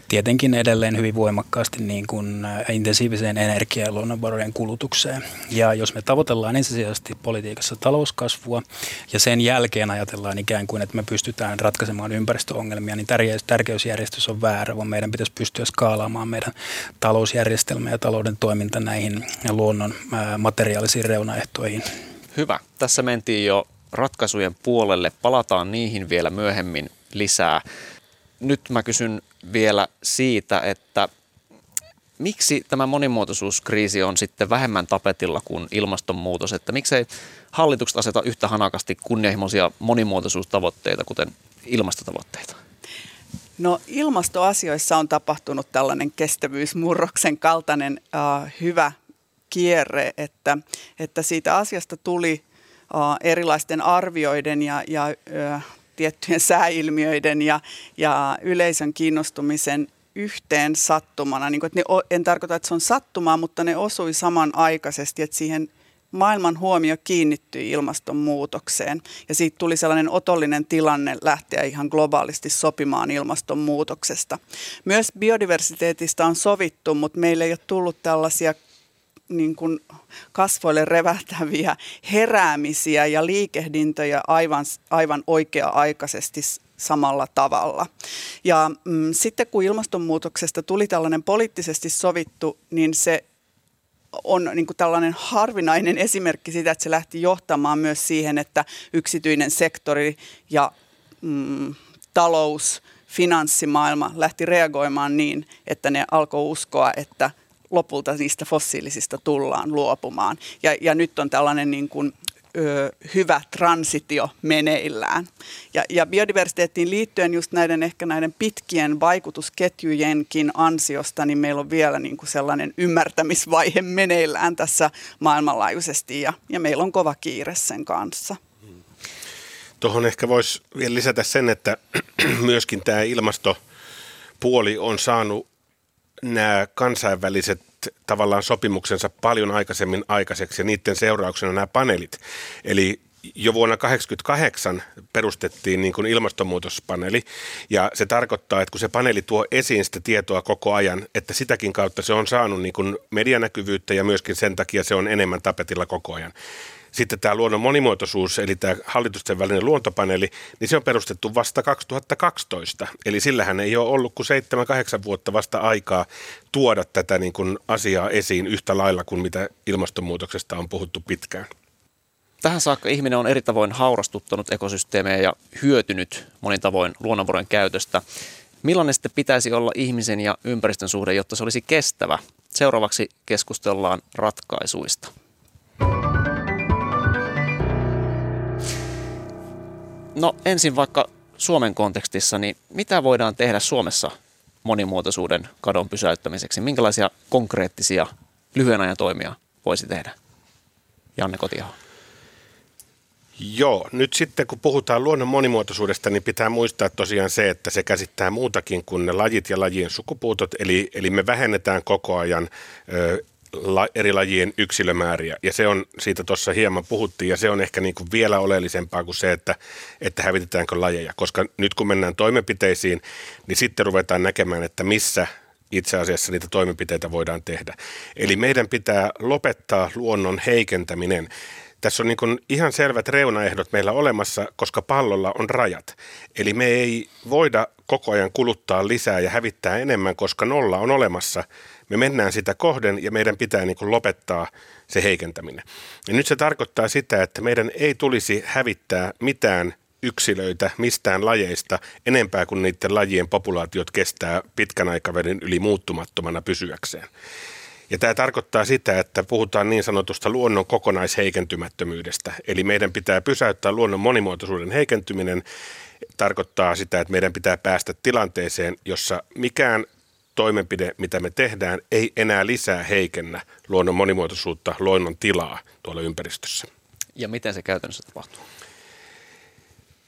tietenkin edelleen hyvin voimakkaasti niin kuin intensiiviseen energia- ja luonnonvarojen kulutukseen. Ja jos me tavoitellaan ensisijaisesti politiikassa talouskasvua ja sen jälkeen ajatellaan ikään kuin, että me pystytään ratkaisemaan ympäristöongelmia, niin tärkeysjärjestys on väärä, vaan meidän pitäisi pystyä skaalaamaan meidän talousjärjestelmä ja talouden toiminta näihin luonnon materiaalisiin reunaehtoihin. Hyvä. Tässä mentiin jo ratkaisujen puolelle. Palataan niihin vielä myöhemmin lisää. Nyt mä kysyn vielä siitä, että miksi tämä monimuotoisuuskriisi on sitten vähemmän tapetilla kuin ilmastonmuutos, että miksei hallitukset aseta yhtä hanakasti kunnianhimoisia monimuotoisuustavoitteita, kuten ilmastotavoitteita? No ilmastoasioissa on tapahtunut tällainen kestävyysmurroksen kaltainen äh, hyvä kierre, että, että siitä asiasta tuli äh, erilaisten arvioiden ja, ja äh, tiettyjen sääilmiöiden ja, ja yleisön kiinnostumisen yhteen sattumana. Niin kuin, että ne, en tarkoita, että se on sattumaa, mutta ne osui samanaikaisesti, että siihen maailman huomio kiinnittyi ilmastonmuutokseen ja siitä tuli sellainen otollinen tilanne lähteä ihan globaalisti sopimaan ilmastonmuutoksesta. Myös biodiversiteetistä on sovittu, mutta meillä ei ole tullut tällaisia niin kuin kasvoille revähtäviä heräämisiä ja liikehdintöjä aivan, aivan oikea-aikaisesti samalla tavalla. Ja mm, sitten kun ilmastonmuutoksesta tuli tällainen poliittisesti sovittu, niin se on niin kuin tällainen harvinainen esimerkki siitä, että se lähti johtamaan myös siihen, että yksityinen sektori ja mm, talous, finanssimaailma lähti reagoimaan niin, että ne alkoi uskoa, että lopulta niistä fossiilisista tullaan luopumaan. Ja, ja nyt on tällainen niin kuin, ö, hyvä transitio meneillään. Ja, ja biodiversiteettiin liittyen just näiden ehkä näiden pitkien vaikutusketjujenkin ansiosta, niin meillä on vielä niin kuin sellainen ymmärtämisvaihe meneillään tässä maailmanlaajuisesti ja, ja meillä on kova kiire sen kanssa. Tuohon ehkä voisi vielä lisätä sen, että myöskin tämä ilmastopuoli on saanut nämä kansainväliset tavallaan sopimuksensa paljon aikaisemmin aikaiseksi ja niiden seurauksena nämä paneelit. Eli jo vuonna 1988 perustettiin niin kuin ilmastonmuutospaneeli ja se tarkoittaa, että kun se paneeli tuo esiin sitä tietoa koko ajan, että sitäkin kautta se on saanut niin kuin medianäkyvyyttä ja myöskin sen takia se on enemmän tapetilla koko ajan. Sitten tämä luonnon monimuotoisuus, eli tämä hallitusten välinen luontopaneeli, niin se on perustettu vasta 2012. Eli sillähän ei ole ollut kuin 7-8 vuotta vasta aikaa tuoda tätä niin kuin asiaa esiin yhtä lailla kuin mitä ilmastonmuutoksesta on puhuttu pitkään. Tähän saakka ihminen on eri tavoin haurastuttanut ekosysteemejä ja hyötynyt monin tavoin luonnonvarojen käytöstä. Millainen sitten pitäisi olla ihmisen ja ympäristön suhde, jotta se olisi kestävä? Seuraavaksi keskustellaan ratkaisuista. No ensin vaikka Suomen kontekstissa, niin mitä voidaan tehdä Suomessa monimuotoisuuden kadon pysäyttämiseksi? Minkälaisia konkreettisia lyhyen ajan toimia voisi tehdä? Janne Kotiaho. Joo, nyt sitten kun puhutaan luonnon monimuotoisuudesta, niin pitää muistaa tosiaan se, että se käsittää muutakin kuin ne lajit ja lajien sukupuutot, eli, eli me vähennetään koko ajan ö, la, eri lajien yksilömääriä. Ja se on, siitä tuossa hieman puhuttiin, ja se on ehkä niin kuin vielä oleellisempaa kuin se, että, että hävitetäänkö lajeja. Koska nyt kun mennään toimenpiteisiin, niin sitten ruvetaan näkemään, että missä itse asiassa niitä toimenpiteitä voidaan tehdä. Eli meidän pitää lopettaa luonnon heikentäminen tässä on niin kuin ihan selvät reunaehdot meillä olemassa, koska pallolla on rajat. Eli me ei voida koko ajan kuluttaa lisää ja hävittää enemmän, koska nolla on olemassa. Me mennään sitä kohden ja meidän pitää niin kuin lopettaa se heikentäminen. Ja nyt se tarkoittaa sitä, että meidän ei tulisi hävittää mitään yksilöitä mistään lajeista enempää kuin niiden lajien populaatiot kestää pitkän aikavälin yli muuttumattomana pysyäkseen. Ja tämä tarkoittaa sitä, että puhutaan niin sanotusta luonnon kokonaisheikentymättömyydestä. Eli meidän pitää pysäyttää luonnon monimuotoisuuden heikentyminen. Tarkoittaa sitä, että meidän pitää päästä tilanteeseen, jossa mikään toimenpide, mitä me tehdään, ei enää lisää heikennä luonnon monimuotoisuutta, luonnon tilaa tuolla ympäristössä. Ja miten se käytännössä tapahtuu?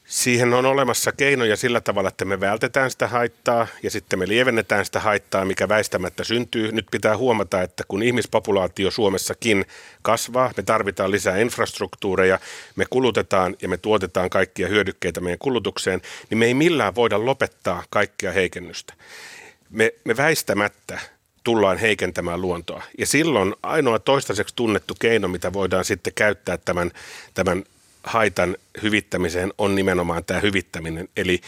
Siihen on olemassa keinoja sillä tavalla, että me vältetään sitä haittaa ja sitten me lievennetään sitä haittaa, mikä väistämättä syntyy. Nyt pitää huomata, että kun ihmispopulaatio Suomessakin kasvaa, me tarvitaan lisää infrastruktuureja, me kulutetaan ja me tuotetaan kaikkia hyödykkeitä meidän kulutukseen, niin me ei millään voida lopettaa kaikkea heikennystä. Me, me väistämättä tullaan heikentämään luontoa. Ja silloin ainoa toistaiseksi tunnettu keino, mitä voidaan sitten käyttää tämän, tämän haitan hyvittämiseen on nimenomaan tämä hyvittäminen. Eli,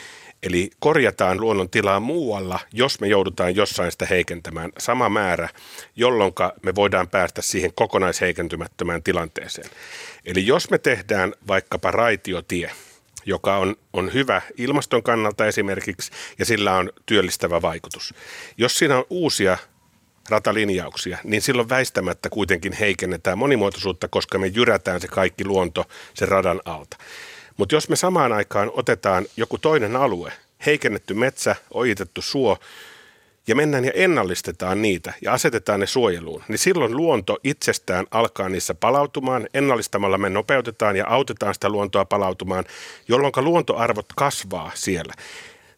eli korjataan luonnon tilaa muualla, jos me joudutaan jossain sitä heikentämään sama määrä, jolloin me voidaan päästä siihen kokonaisheikentymättömään tilanteeseen. Eli jos me tehdään vaikkapa raitiotie, joka on, on hyvä ilmaston kannalta esimerkiksi, ja sillä on työllistävä vaikutus. Jos siinä on uusia ratalinjauksia, niin silloin väistämättä kuitenkin heikennetään monimuotoisuutta, koska me jyrätään se kaikki luonto sen radan alta. Mutta jos me samaan aikaan otetaan joku toinen alue, heikennetty metsä, ojitettu suo, ja mennään ja ennallistetaan niitä ja asetetaan ne suojeluun, niin silloin luonto itsestään alkaa niissä palautumaan. Ennallistamalla me nopeutetaan ja autetaan sitä luontoa palautumaan, jolloin luontoarvot kasvaa siellä.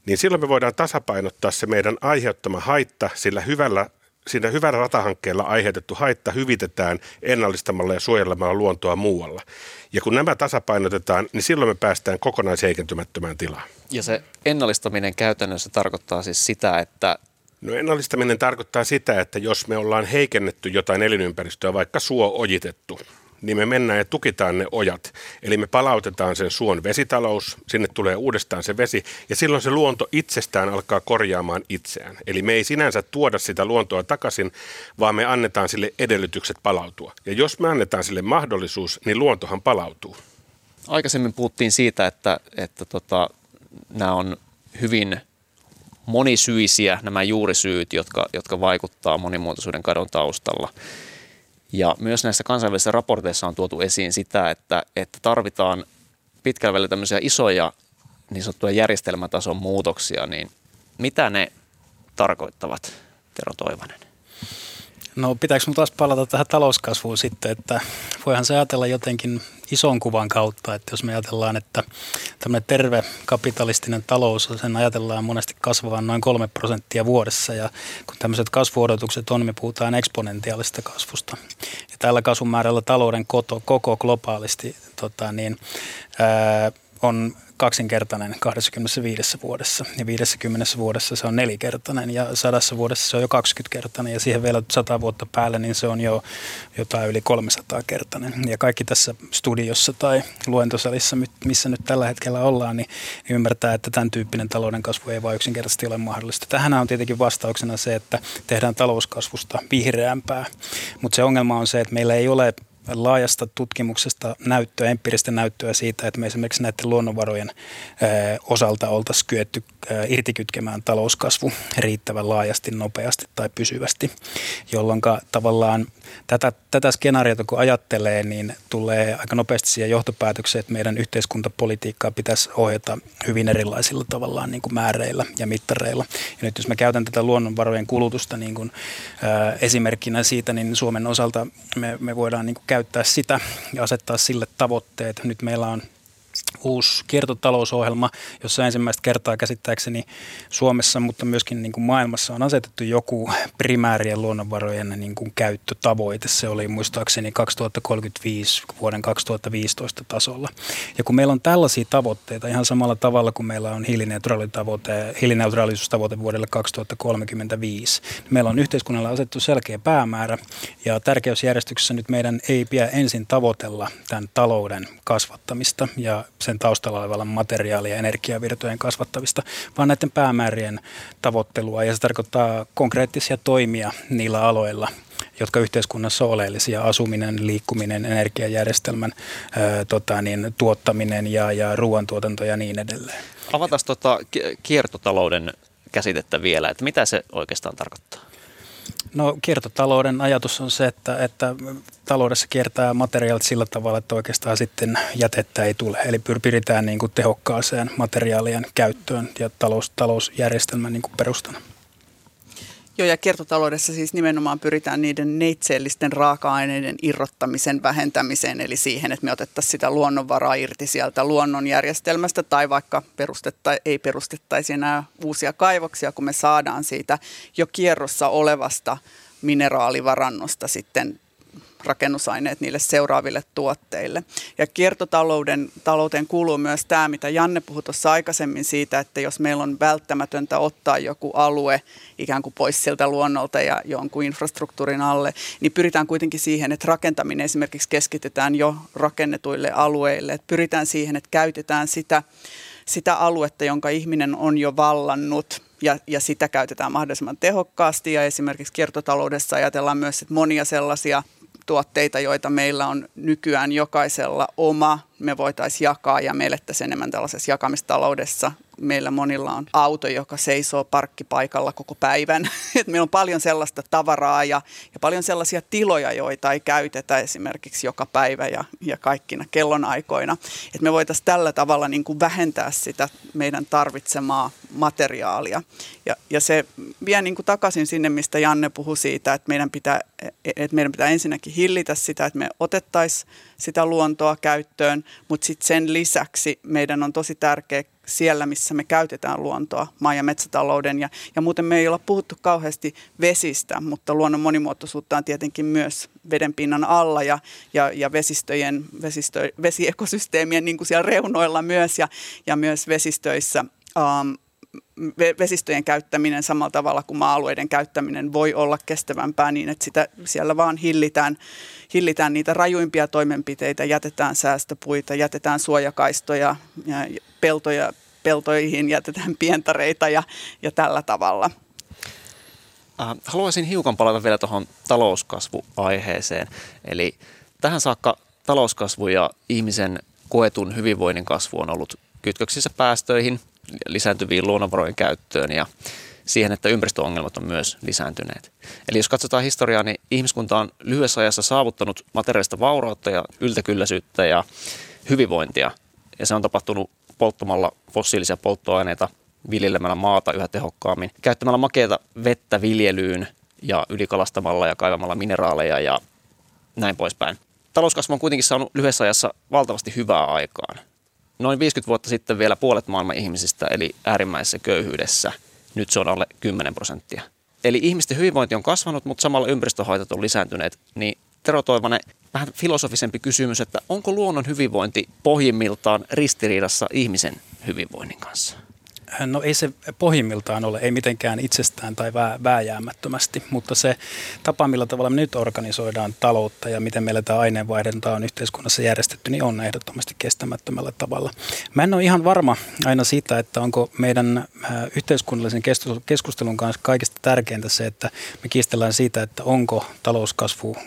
Niin silloin me voidaan tasapainottaa se meidän aiheuttama haitta sillä hyvällä siinä hyvällä ratahankkeella aiheutettu haitta hyvitetään ennallistamalla ja suojelemalla luontoa muualla. Ja kun nämä tasapainotetaan, niin silloin me päästään kokonaisheikentymättömään tilaan. Ja se ennallistaminen käytännössä tarkoittaa siis sitä, että No ennallistaminen tarkoittaa sitä, että jos me ollaan heikennetty jotain elinympäristöä, vaikka suo ojitettu, niin me mennään ja tukitaan ne ojat. Eli me palautetaan sen suon vesitalous, sinne tulee uudestaan se vesi, ja silloin se luonto itsestään alkaa korjaamaan itseään. Eli me ei sinänsä tuoda sitä luontoa takaisin, vaan me annetaan sille edellytykset palautua. Ja jos me annetaan sille mahdollisuus, niin luontohan palautuu. Aikaisemmin puhuttiin siitä, että, että tota, nämä on hyvin monisyisiä nämä juurisyyt, jotka, jotka vaikuttaa monimuotoisuuden kadon taustalla. Ja myös näissä kansainvälisissä raporteissa on tuotu esiin sitä, että, että tarvitaan pitkällä välillä tämmöisiä isoja niin sanottuja järjestelmätason muutoksia, niin mitä ne tarkoittavat, Tero Toivonen? No pitääkö minun taas palata tähän talouskasvuun sitten, että voihan se ajatella jotenkin ison kuvan kautta, että jos me ajatellaan, että tämmöinen terve kapitalistinen talous, sen ajatellaan monesti kasvavan noin kolme prosenttia vuodessa ja kun tämmöiset kasvuodotukset on, me puhutaan eksponentiaalista kasvusta. Ja tällä kasvumäärällä talouden koto, koko globaalisti tota, niin, ää, on kaksinkertainen 25 vuodessa ja 50 vuodessa se on nelikertainen ja sadassa vuodessa se on jo 20-kertainen ja siihen vielä 100 vuotta päälle niin se on jo jotain yli 300-kertainen. Ja kaikki tässä studiossa tai luentosalissa, missä nyt tällä hetkellä ollaan, niin ymmärtää, että tämän tyyppinen talouden kasvu ei vain yksinkertaisesti ole mahdollista. Tähän on tietenkin vastauksena se, että tehdään talouskasvusta vihreämpää, mutta se ongelma on se, että meillä ei ole laajasta tutkimuksesta näyttöä, empiiristä näyttöä siitä, että me esimerkiksi näiden luonnonvarojen osalta oltaisiin kyetty irtikytkemään talouskasvu riittävän laajasti, nopeasti tai pysyvästi, jolloin tavallaan tätä, tätä skenaariota kun ajattelee, niin tulee aika nopeasti siihen johtopäätökseen, että meidän yhteiskuntapolitiikkaa pitäisi ohjata hyvin erilaisilla tavallaan niin kuin määreillä ja mittareilla. Ja nyt jos mä käytän tätä luonnonvarojen kulutusta niin kuin, ää, esimerkkinä siitä, niin Suomen osalta me, me voidaan niin kuin käyttää sitä ja asettaa sille tavoitteet. Nyt meillä on uusi kiertotalousohjelma, jossa ensimmäistä kertaa käsittääkseni Suomessa, mutta myöskin niin kuin maailmassa on asetettu joku primäärien luonnonvarojen niin kuin käyttötavoite. Se oli muistaakseni 2035 vuoden 2015 tasolla. Ja kun meillä on tällaisia tavoitteita ihan samalla tavalla kuin meillä on hiilineutraalisuustavoite vuodelle 2035, niin meillä on yhteiskunnalla asetettu selkeä päämäärä ja tärkeysjärjestyksessä nyt meidän ei pidä ensin tavoitella tämän talouden kasvattamista ja sen taustalla olevalla materiaali- ja energiavirtojen kasvattavista, vaan näiden päämäärien tavoittelua. Ja se tarkoittaa konkreettisia toimia niillä aloilla, jotka yhteiskunnassa on oleellisia, asuminen, liikkuminen, energiajärjestelmän ää, tota, niin, tuottaminen ja, ja ruoantuotanto ja niin edelleen. Avataan tota kiertotalouden käsitettä vielä, että mitä se oikeastaan tarkoittaa? No kiertotalouden ajatus on se, että, että taloudessa kiertää materiaalit sillä tavalla, että oikeastaan sitten jätettä ei tule. Eli pyritään niin kuin tehokkaaseen materiaalien käyttöön ja talous, talousjärjestelmän niin kuin perustana. Joo, ja kiertotaloudessa siis nimenomaan pyritään niiden neitseellisten raaka-aineiden irrottamisen vähentämiseen, eli siihen, että me otettaisiin sitä luonnonvaraa irti sieltä luonnonjärjestelmästä, tai vaikka perustetta, ei perustettaisi enää uusia kaivoksia, kun me saadaan siitä jo kierrossa olevasta mineraalivarannosta sitten rakennusaineet niille seuraaville tuotteille. Ja kiertotalouden talouteen kuuluu myös tämä, mitä Janne puhui tuossa aikaisemmin siitä, että jos meillä on välttämätöntä ottaa joku alue ikään kuin pois sieltä luonnolta ja jonkun infrastruktuurin alle, niin pyritään kuitenkin siihen, että rakentaminen esimerkiksi keskitetään jo rakennetuille alueille. Että pyritään siihen, että käytetään sitä, sitä aluetta, jonka ihminen on jo vallannut ja, ja sitä käytetään mahdollisimman tehokkaasti. Ja esimerkiksi kiertotaloudessa ajatellaan myös että monia sellaisia tuotteita, joita meillä on nykyään jokaisella oma, me voitaisiin jakaa ja me elettäisiin enemmän tällaisessa jakamistaloudessa. Meillä monilla on auto, joka seisoo parkkipaikalla koko päivän. Et meillä on paljon sellaista tavaraa ja, ja paljon sellaisia tiloja, joita ei käytetä esimerkiksi joka päivä ja, ja kaikkina kellonaikoina. Et me voitaisiin tällä tavalla niin kuin vähentää sitä meidän tarvitsemaa materiaalia. Ja, ja se vie niin kuin takaisin sinne, mistä Janne puhui siitä, että meidän pitää, että meidän pitää ensinnäkin hillitä sitä, että me otettaisiin sitä luontoa käyttöön, mutta sitten sen lisäksi meidän on tosi tärkeää siellä, missä me käytetään luontoa, maa- ja metsätalouden. Ja, ja muuten me ei olla puhuttu kauheasti vesistä, mutta luonnon monimuotoisuutta on tietenkin myös vedenpinnan alla ja, ja, ja vesistöjen, vesistö, vesiekosysteemien niin kuin siellä reunoilla myös ja, ja myös vesistöissä. Um, vesistöjen käyttäminen samalla tavalla kuin maa-alueiden käyttäminen voi olla kestävämpää niin, että sitä siellä vaan hillitään, hillitään niitä rajuimpia toimenpiteitä, jätetään säästöpuita, jätetään suojakaistoja ja peltoja, peltoihin, jätetään pientareita ja, ja tällä tavalla. Äh, haluaisin hiukan palata vielä tuohon talouskasvuaiheeseen. Eli tähän saakka talouskasvu ja ihmisen koetun hyvinvoinnin kasvu on ollut kytköksissä päästöihin – lisääntyviin luonnonvarojen käyttöön ja siihen, että ympäristöongelmat on myös lisääntyneet. Eli jos katsotaan historiaa, niin ihmiskunta on lyhyessä ajassa saavuttanut materiaalista vaurautta ja yltäkylläisyyttä ja hyvinvointia. Ja se on tapahtunut polttamalla fossiilisia polttoaineita, viljelemällä maata yhä tehokkaammin, käyttämällä makeata vettä viljelyyn ja ylikalastamalla ja kaivamalla mineraaleja ja näin poispäin. Talouskasvu on kuitenkin saanut lyhyessä ajassa valtavasti hyvää aikaan noin 50 vuotta sitten vielä puolet maailman ihmisistä eli äärimmäisessä köyhyydessä. Nyt se on alle 10 prosenttia. Eli ihmisten hyvinvointi on kasvanut, mutta samalla ympäristöhaitat on lisääntyneet. Niin Tero Toivonen, vähän filosofisempi kysymys, että onko luonnon hyvinvointi pohjimmiltaan ristiriidassa ihmisen hyvinvoinnin kanssa? No ei se pohjimmiltaan ole, ei mitenkään itsestään tai vää, vääjäämättömästi, mutta se tapa, millä tavalla me nyt organisoidaan taloutta ja miten meillä tämä aineenvaihdunta on yhteiskunnassa järjestetty, niin on ehdottomasti kestämättömällä tavalla. Mä en ole ihan varma aina siitä, että onko meidän äh, yhteiskunnallisen keskustelun kanssa kaikista tärkeintä se, että me kiistellään siitä, että onko talouskasvu äh,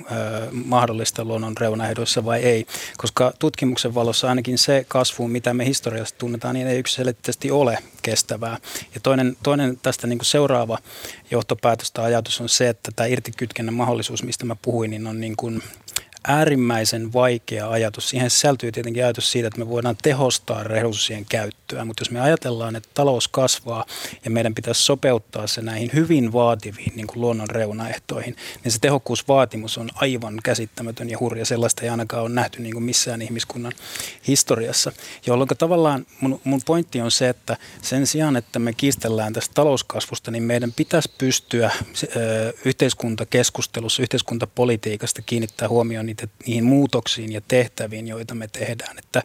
mahdollista luonnon reunaehdoissa vai ei, koska tutkimuksen valossa ainakin se kasvu, mitä me historiassa tunnetaan, niin ei yksilöllisesti ole kestävää. Ja toinen, toinen tästä niin kuin seuraava johtopäätös tai ajatus on se, että tämä irtikytkennän mahdollisuus, mistä mä puhuin, niin on niin kuin äärimmäisen vaikea ajatus. Siihen sisältyy tietenkin ajatus siitä, että me voidaan tehostaa resurssien käyttöä, mutta jos me ajatellaan, että talous kasvaa ja meidän pitäisi sopeuttaa se näihin hyvin vaativiin niin kuin luonnon reunaehtoihin, niin se tehokkuusvaatimus on aivan käsittämätön ja hurja. Sellaista ei ainakaan ole nähty niin kuin missään ihmiskunnan historiassa. Jolloin tavallaan mun, mun pointti on se, että sen sijaan, että me kiistellään tästä talouskasvusta, niin meidän pitäisi pystyä ö, yhteiskuntakeskustelussa, yhteiskuntapolitiikasta kiinnittää huomioon niitä, niihin muutoksiin ja tehtäviin, joita me tehdään. Että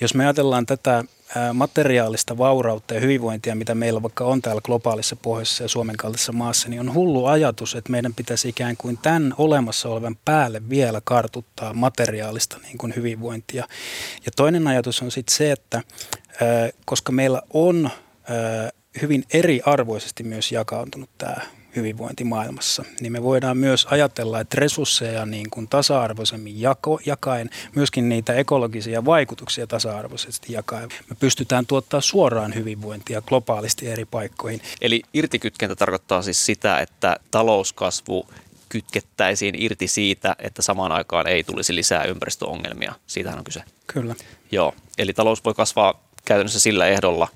jos me ajatellaan tätä materiaalista vaurautta ja hyvinvointia, mitä meillä vaikka on täällä globaalissa pohjoisessa ja Suomen kaltaisessa maassa, niin on hullu ajatus, että meidän pitäisi ikään kuin tämän olemassa olevan päälle vielä kartuttaa materiaalista niin kuin hyvinvointia. Ja toinen ajatus on sitten se, että koska meillä on hyvin eriarvoisesti myös jakautunut tämä hyvinvointi maailmassa, niin me voidaan myös ajatella, että resursseja niin kuin tasa-arvoisemmin jako, jakaen, myöskin niitä ekologisia vaikutuksia tasa-arvoisesti jakaen, me pystytään tuottaa suoraan hyvinvointia globaalisti eri paikkoihin. Eli irtikytkentä tarkoittaa siis sitä, että talouskasvu kytkettäisiin irti siitä, että samaan aikaan ei tulisi lisää ympäristöongelmia. Siitähän on kyse. Kyllä. Joo, eli talous voi kasvaa käytännössä sillä ehdolla,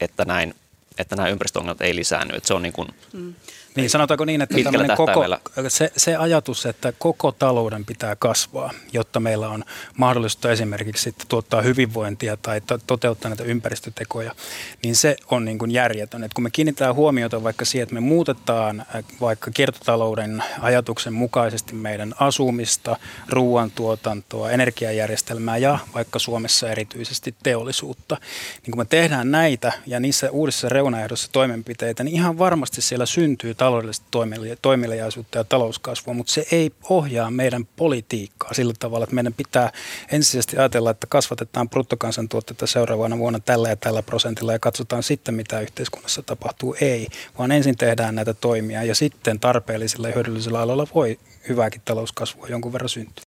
että näin että nämä ympäristöongelmat ei lisäänny. Että se on niin kuin mm. Niin, sanotaanko niin, että koko, se, se ajatus, että koko talouden pitää kasvaa, jotta meillä on mahdollista esimerkiksi sitten tuottaa hyvinvointia tai to, toteuttaa näitä ympäristötekoja, niin se on niin kuin järjetön. Et kun me kiinnitetään huomiota vaikka siihen, että me muutetaan äh, vaikka kiertotalouden ajatuksen mukaisesti meidän asumista, ruoantuotantoa, energiajärjestelmää ja vaikka Suomessa erityisesti teollisuutta, niin kun me tehdään näitä ja niissä uudissa reunaehdossa toimenpiteitä, niin ihan varmasti siellä syntyy taloudellista toimeliaisuutta ja talouskasvua, mutta se ei ohjaa meidän politiikkaa sillä tavalla, että meidän pitää ensisijaisesti ajatella, että kasvatetaan bruttokansantuotteita seuraavana vuonna tällä ja tällä prosentilla ja katsotaan sitten, mitä yhteiskunnassa tapahtuu. Ei, vaan ensin tehdään näitä toimia ja sitten tarpeellisilla ja hyödyllisillä aloilla voi hyvääkin talouskasvua jonkun verran syntyä.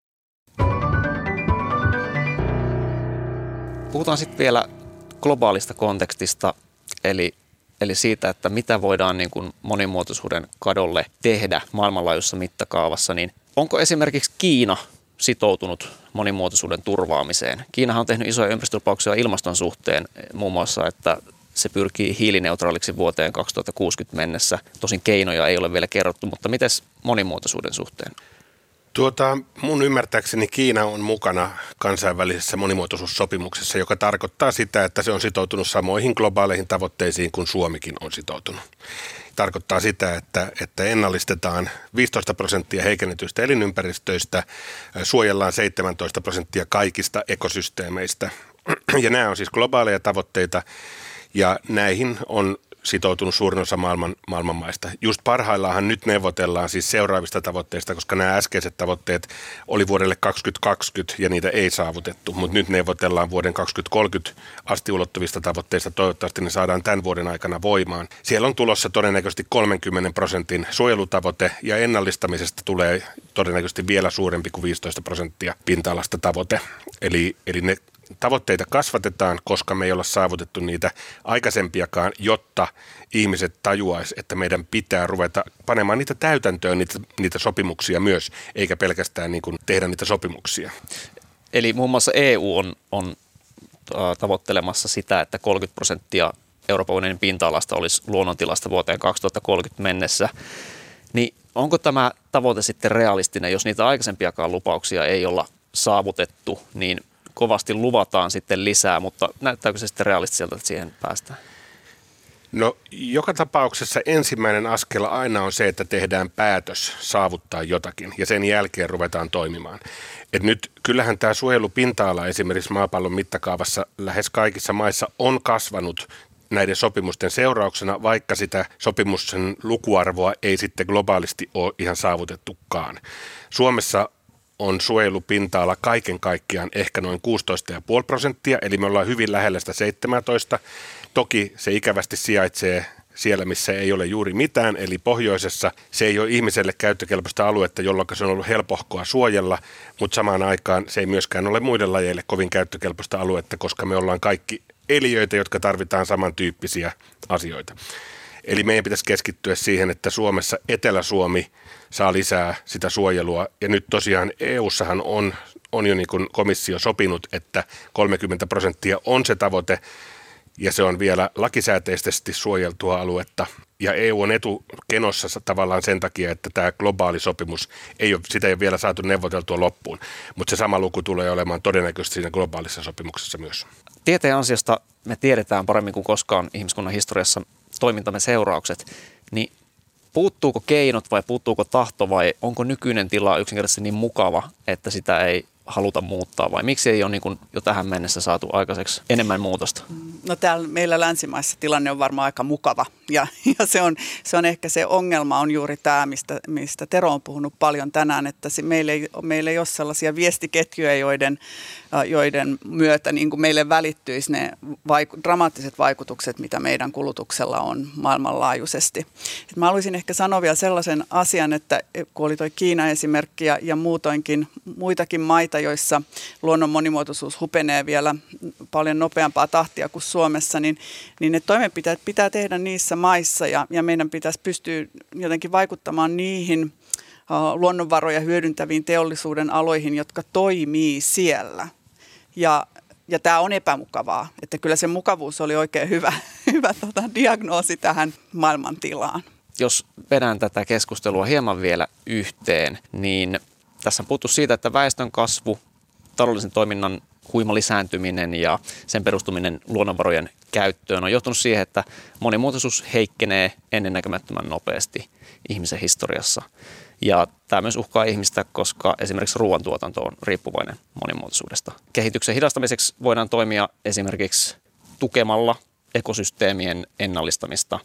Puhutaan sitten vielä globaalista kontekstista, eli eli siitä, että mitä voidaan niin kuin monimuotoisuuden kadolle tehdä maailmanlaajuisessa mittakaavassa, niin onko esimerkiksi Kiina sitoutunut monimuotoisuuden turvaamiseen? Kiinahan on tehnyt isoja ympäristölupauksia ilmaston suhteen, muun muassa, että se pyrkii hiilineutraaliksi vuoteen 2060 mennessä. Tosin keinoja ei ole vielä kerrottu, mutta miten monimuotoisuuden suhteen? Tuota, mun ymmärtääkseni Kiina on mukana kansainvälisessä monimuotoisuussopimuksessa, joka tarkoittaa sitä, että se on sitoutunut samoihin globaaleihin tavoitteisiin kuin Suomikin on sitoutunut. Tarkoittaa sitä, että, että ennallistetaan 15 prosenttia heikennetyistä elinympäristöistä, suojellaan 17 prosenttia kaikista ekosysteemeistä. Ja nämä on siis globaaleja tavoitteita, ja näihin on sitoutunut suurin osa maailman, maailman maista. Just parhaillaanhan nyt neuvotellaan siis seuraavista tavoitteista, koska nämä äskeiset tavoitteet oli vuodelle 2020 ja niitä ei saavutettu, mutta nyt neuvotellaan vuoden 2030 asti ulottuvista tavoitteista. Toivottavasti ne saadaan tämän vuoden aikana voimaan. Siellä on tulossa todennäköisesti 30 prosentin suojelutavoite ja ennallistamisesta tulee todennäköisesti vielä suurempi kuin 15 prosenttia pinta-alasta tavoite. Eli, eli ne tavoitteita kasvatetaan, koska me ei olla saavutettu niitä aikaisempiakaan, jotta ihmiset tajuaisi, että meidän pitää ruveta panemaan niitä täytäntöön, niitä, niitä sopimuksia myös, eikä pelkästään niin kuin tehdä niitä sopimuksia. Eli muun muassa EU on, on tavoittelemassa sitä, että 30 prosenttia Euroopan unionin pinta-alasta olisi luonnontilasta vuoteen 2030 mennessä. Niin onko tämä tavoite sitten realistinen, jos niitä aikaisempiakaan lupauksia ei olla saavutettu, niin kovasti luvataan sitten lisää, mutta näyttääkö se sitten realistiselta, että siihen päästään? No joka tapauksessa ensimmäinen askel aina on se, että tehdään päätös saavuttaa jotakin ja sen jälkeen ruvetaan toimimaan. Et nyt kyllähän tämä suojelupinta-ala esimerkiksi maapallon mittakaavassa lähes kaikissa maissa on kasvanut näiden sopimusten seurauksena, vaikka sitä sopimuksen lukuarvoa ei sitten globaalisti ole ihan saavutettukaan. Suomessa on suojelupinta-ala kaiken kaikkiaan ehkä noin 16,5 prosenttia, eli me ollaan hyvin lähellä sitä 17. Toki se ikävästi sijaitsee siellä, missä ei ole juuri mitään, eli pohjoisessa se ei ole ihmiselle käyttökelpoista aluetta, jolloin se on ollut helpohkoa suojella, mutta samaan aikaan se ei myöskään ole muille lajeille kovin käyttökelpoista aluetta, koska me ollaan kaikki eliöitä, jotka tarvitaan samantyyppisiä asioita. Eli meidän pitäisi keskittyä siihen, että Suomessa Etelä-Suomi saa lisää sitä suojelua. Ja nyt tosiaan EU-sahan on, on jo niin kuin komissio sopinut, että 30 prosenttia on se tavoite, ja se on vielä lakisääteisesti suojeltua aluetta. Ja EU on etukenossa tavallaan sen takia, että tämä globaali sopimus, ei ole, sitä ei ole vielä saatu neuvoteltua loppuun, mutta se sama luku tulee olemaan todennäköisesti siinä globaalissa sopimuksessa myös. Tieteen ansiosta me tiedetään paremmin kuin koskaan ihmiskunnan historiassa toimintamme seuraukset, niin puuttuuko keinot vai puuttuuko tahto vai onko nykyinen tila yksinkertaisesti niin mukava, että sitä ei haluta muuttaa vai miksi ei ole niin kuin jo tähän mennessä saatu aikaiseksi enemmän muutosta? No täällä meillä länsimaissa tilanne on varmaan aika mukava ja, ja se, on, se on ehkä se ongelma on juuri tämä, mistä, mistä Tero on puhunut paljon tänään, että se, meillä, ei, meillä ei ole sellaisia viestiketjuja, joiden, joiden myötä niin kuin meille välittyisi ne vaiku, dramaattiset vaikutukset, mitä meidän kulutuksella on maailmanlaajuisesti. Et mä haluaisin ehkä sanoa vielä sellaisen asian, että kun oli tuo Kiina-esimerkki ja, ja muutoinkin muitakin maita, joissa luonnon monimuotoisuus hupenee vielä paljon nopeampaa tahtia kuin Suomessa, niin, niin ne toimenpiteet pitää tehdä niissä maissa ja, ja meidän pitäisi pystyä jotenkin vaikuttamaan niihin luonnonvaroja hyödyntäviin teollisuuden aloihin, jotka toimii siellä. Ja, ja tämä on epämukavaa, että kyllä se mukavuus oli oikein hyvä, hyvä tota, diagnoosi tähän maailmantilaan. Jos vedän tätä keskustelua hieman vielä yhteen, niin tässä on puhuttu siitä, että väestön kasvu, taloudellisen toiminnan huima lisääntyminen ja sen perustuminen luonnonvarojen käyttöön on johtunut siihen, että monimuotoisuus heikkenee ennennäkemättömän nopeasti ihmisen historiassa. Ja tämä myös uhkaa ihmistä, koska esimerkiksi ruoantuotanto on riippuvainen monimuotoisuudesta. Kehityksen hidastamiseksi voidaan toimia esimerkiksi tukemalla ekosysteemien ennallistamista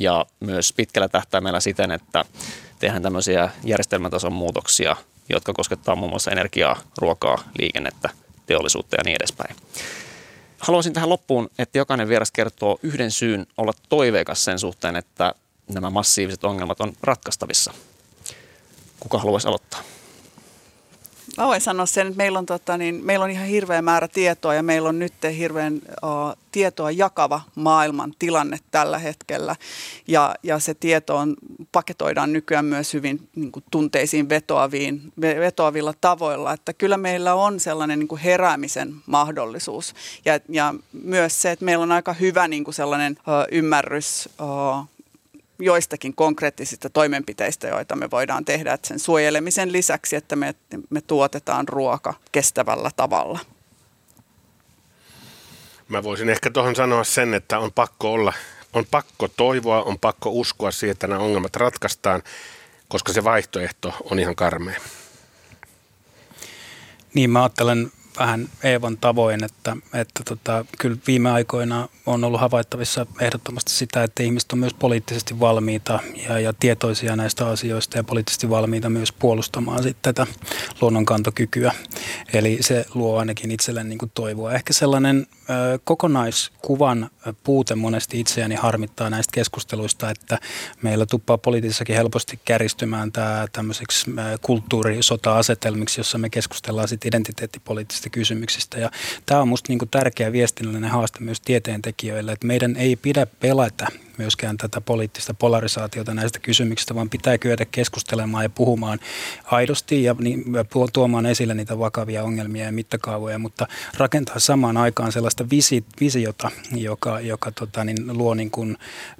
ja myös pitkällä tähtäimellä siten, että tehdään tämmöisiä järjestelmätason muutoksia, jotka koskettaa muun muassa energiaa, ruokaa, liikennettä, teollisuutta ja niin edespäin. Haluaisin tähän loppuun, että jokainen vieras kertoo yhden syyn olla toiveikas sen suhteen, että nämä massiiviset ongelmat on ratkaistavissa. Kuka haluaisi aloittaa? Mä voin sanoa sen, että meillä on, tota, niin, meillä on ihan hirveä määrä tietoa ja meillä on nyt hirveän uh, tietoa jakava maailman tilanne tällä hetkellä. Ja, ja se tieto on, paketoidaan nykyään myös hyvin niin kuin, tunteisiin vetoaviin, vetoavilla tavoilla. Että kyllä meillä on sellainen niin kuin heräämisen mahdollisuus. Ja, ja myös se, että meillä on aika hyvä niin kuin sellainen uh, ymmärrys uh, joistakin konkreettisista toimenpiteistä, joita me voidaan tehdä että sen suojelemisen lisäksi, että me, me tuotetaan ruoka kestävällä tavalla. Mä voisin ehkä tuohon sanoa sen, että on pakko olla, on pakko toivoa, on pakko uskoa siihen, että nämä ongelmat ratkaistaan, koska se vaihtoehto on ihan karmea. Niin, mä ajattelen vähän Eevan tavoin, että, että tota, kyllä viime aikoina on ollut havaittavissa ehdottomasti sitä, että ihmiset on myös poliittisesti valmiita ja, ja tietoisia näistä asioista ja poliittisesti valmiita myös puolustamaan sitten tätä luonnonkantokykyä. Eli se luo ainakin itselle niin toivoa. Ehkä sellainen ö, kokonaiskuvan puute monesti itseäni harmittaa näistä keskusteluista, että meillä tuppaa poliittisessakin helposti käristymään tämä tämmöiseksi kulttuurisota-asetelmiksi, jossa me keskustellaan sitten identiteettipoliittisista kysymyksistä. Ja tämä on minusta niin tärkeä viestinnällinen haaste myös tieteen tekijöille, että meidän ei pidä pelätä myöskään tätä poliittista polarisaatiota näistä kysymyksistä, vaan pitää kyetä keskustelemaan ja puhumaan aidosti ja niin, tuomaan esille niitä vakavia ongelmia ja mittakaavoja, mutta rakentaa samaan aikaan sellaista visi, visiota, joka, joka tota, niin, luo niin kuin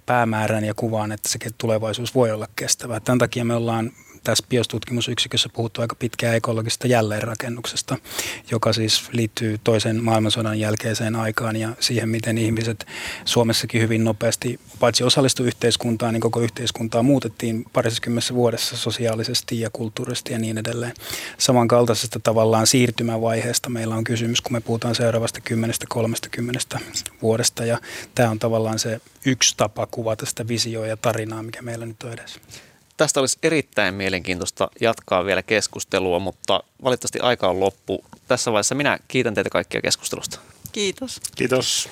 päämäärän ja kuvaan, että se tulevaisuus voi olla kestävää. Tämän takia me ollaan tässä biostutkimusyksikössä puhuttu aika pitkään ekologisesta jälleenrakennuksesta, joka siis liittyy toisen maailmansodan jälkeiseen aikaan ja siihen, miten ihmiset Suomessakin hyvin nopeasti paitsi osallistu yhteiskuntaan, niin koko yhteiskuntaa muutettiin parissakymmenessä vuodessa sosiaalisesti ja kulttuurisesti ja niin edelleen. Samankaltaisesta tavallaan siirtymävaiheesta meillä on kysymys, kun me puhutaan seuraavasta 10-30 vuodesta ja tämä on tavallaan se yksi tapa kuvata sitä visioa ja tarinaa, mikä meillä nyt on edessä. Tästä olisi erittäin mielenkiintoista jatkaa vielä keskustelua, mutta valitettavasti aika on loppu. Tässä vaiheessa minä kiitän teitä kaikkia keskustelusta. Kiitos. Kiitos.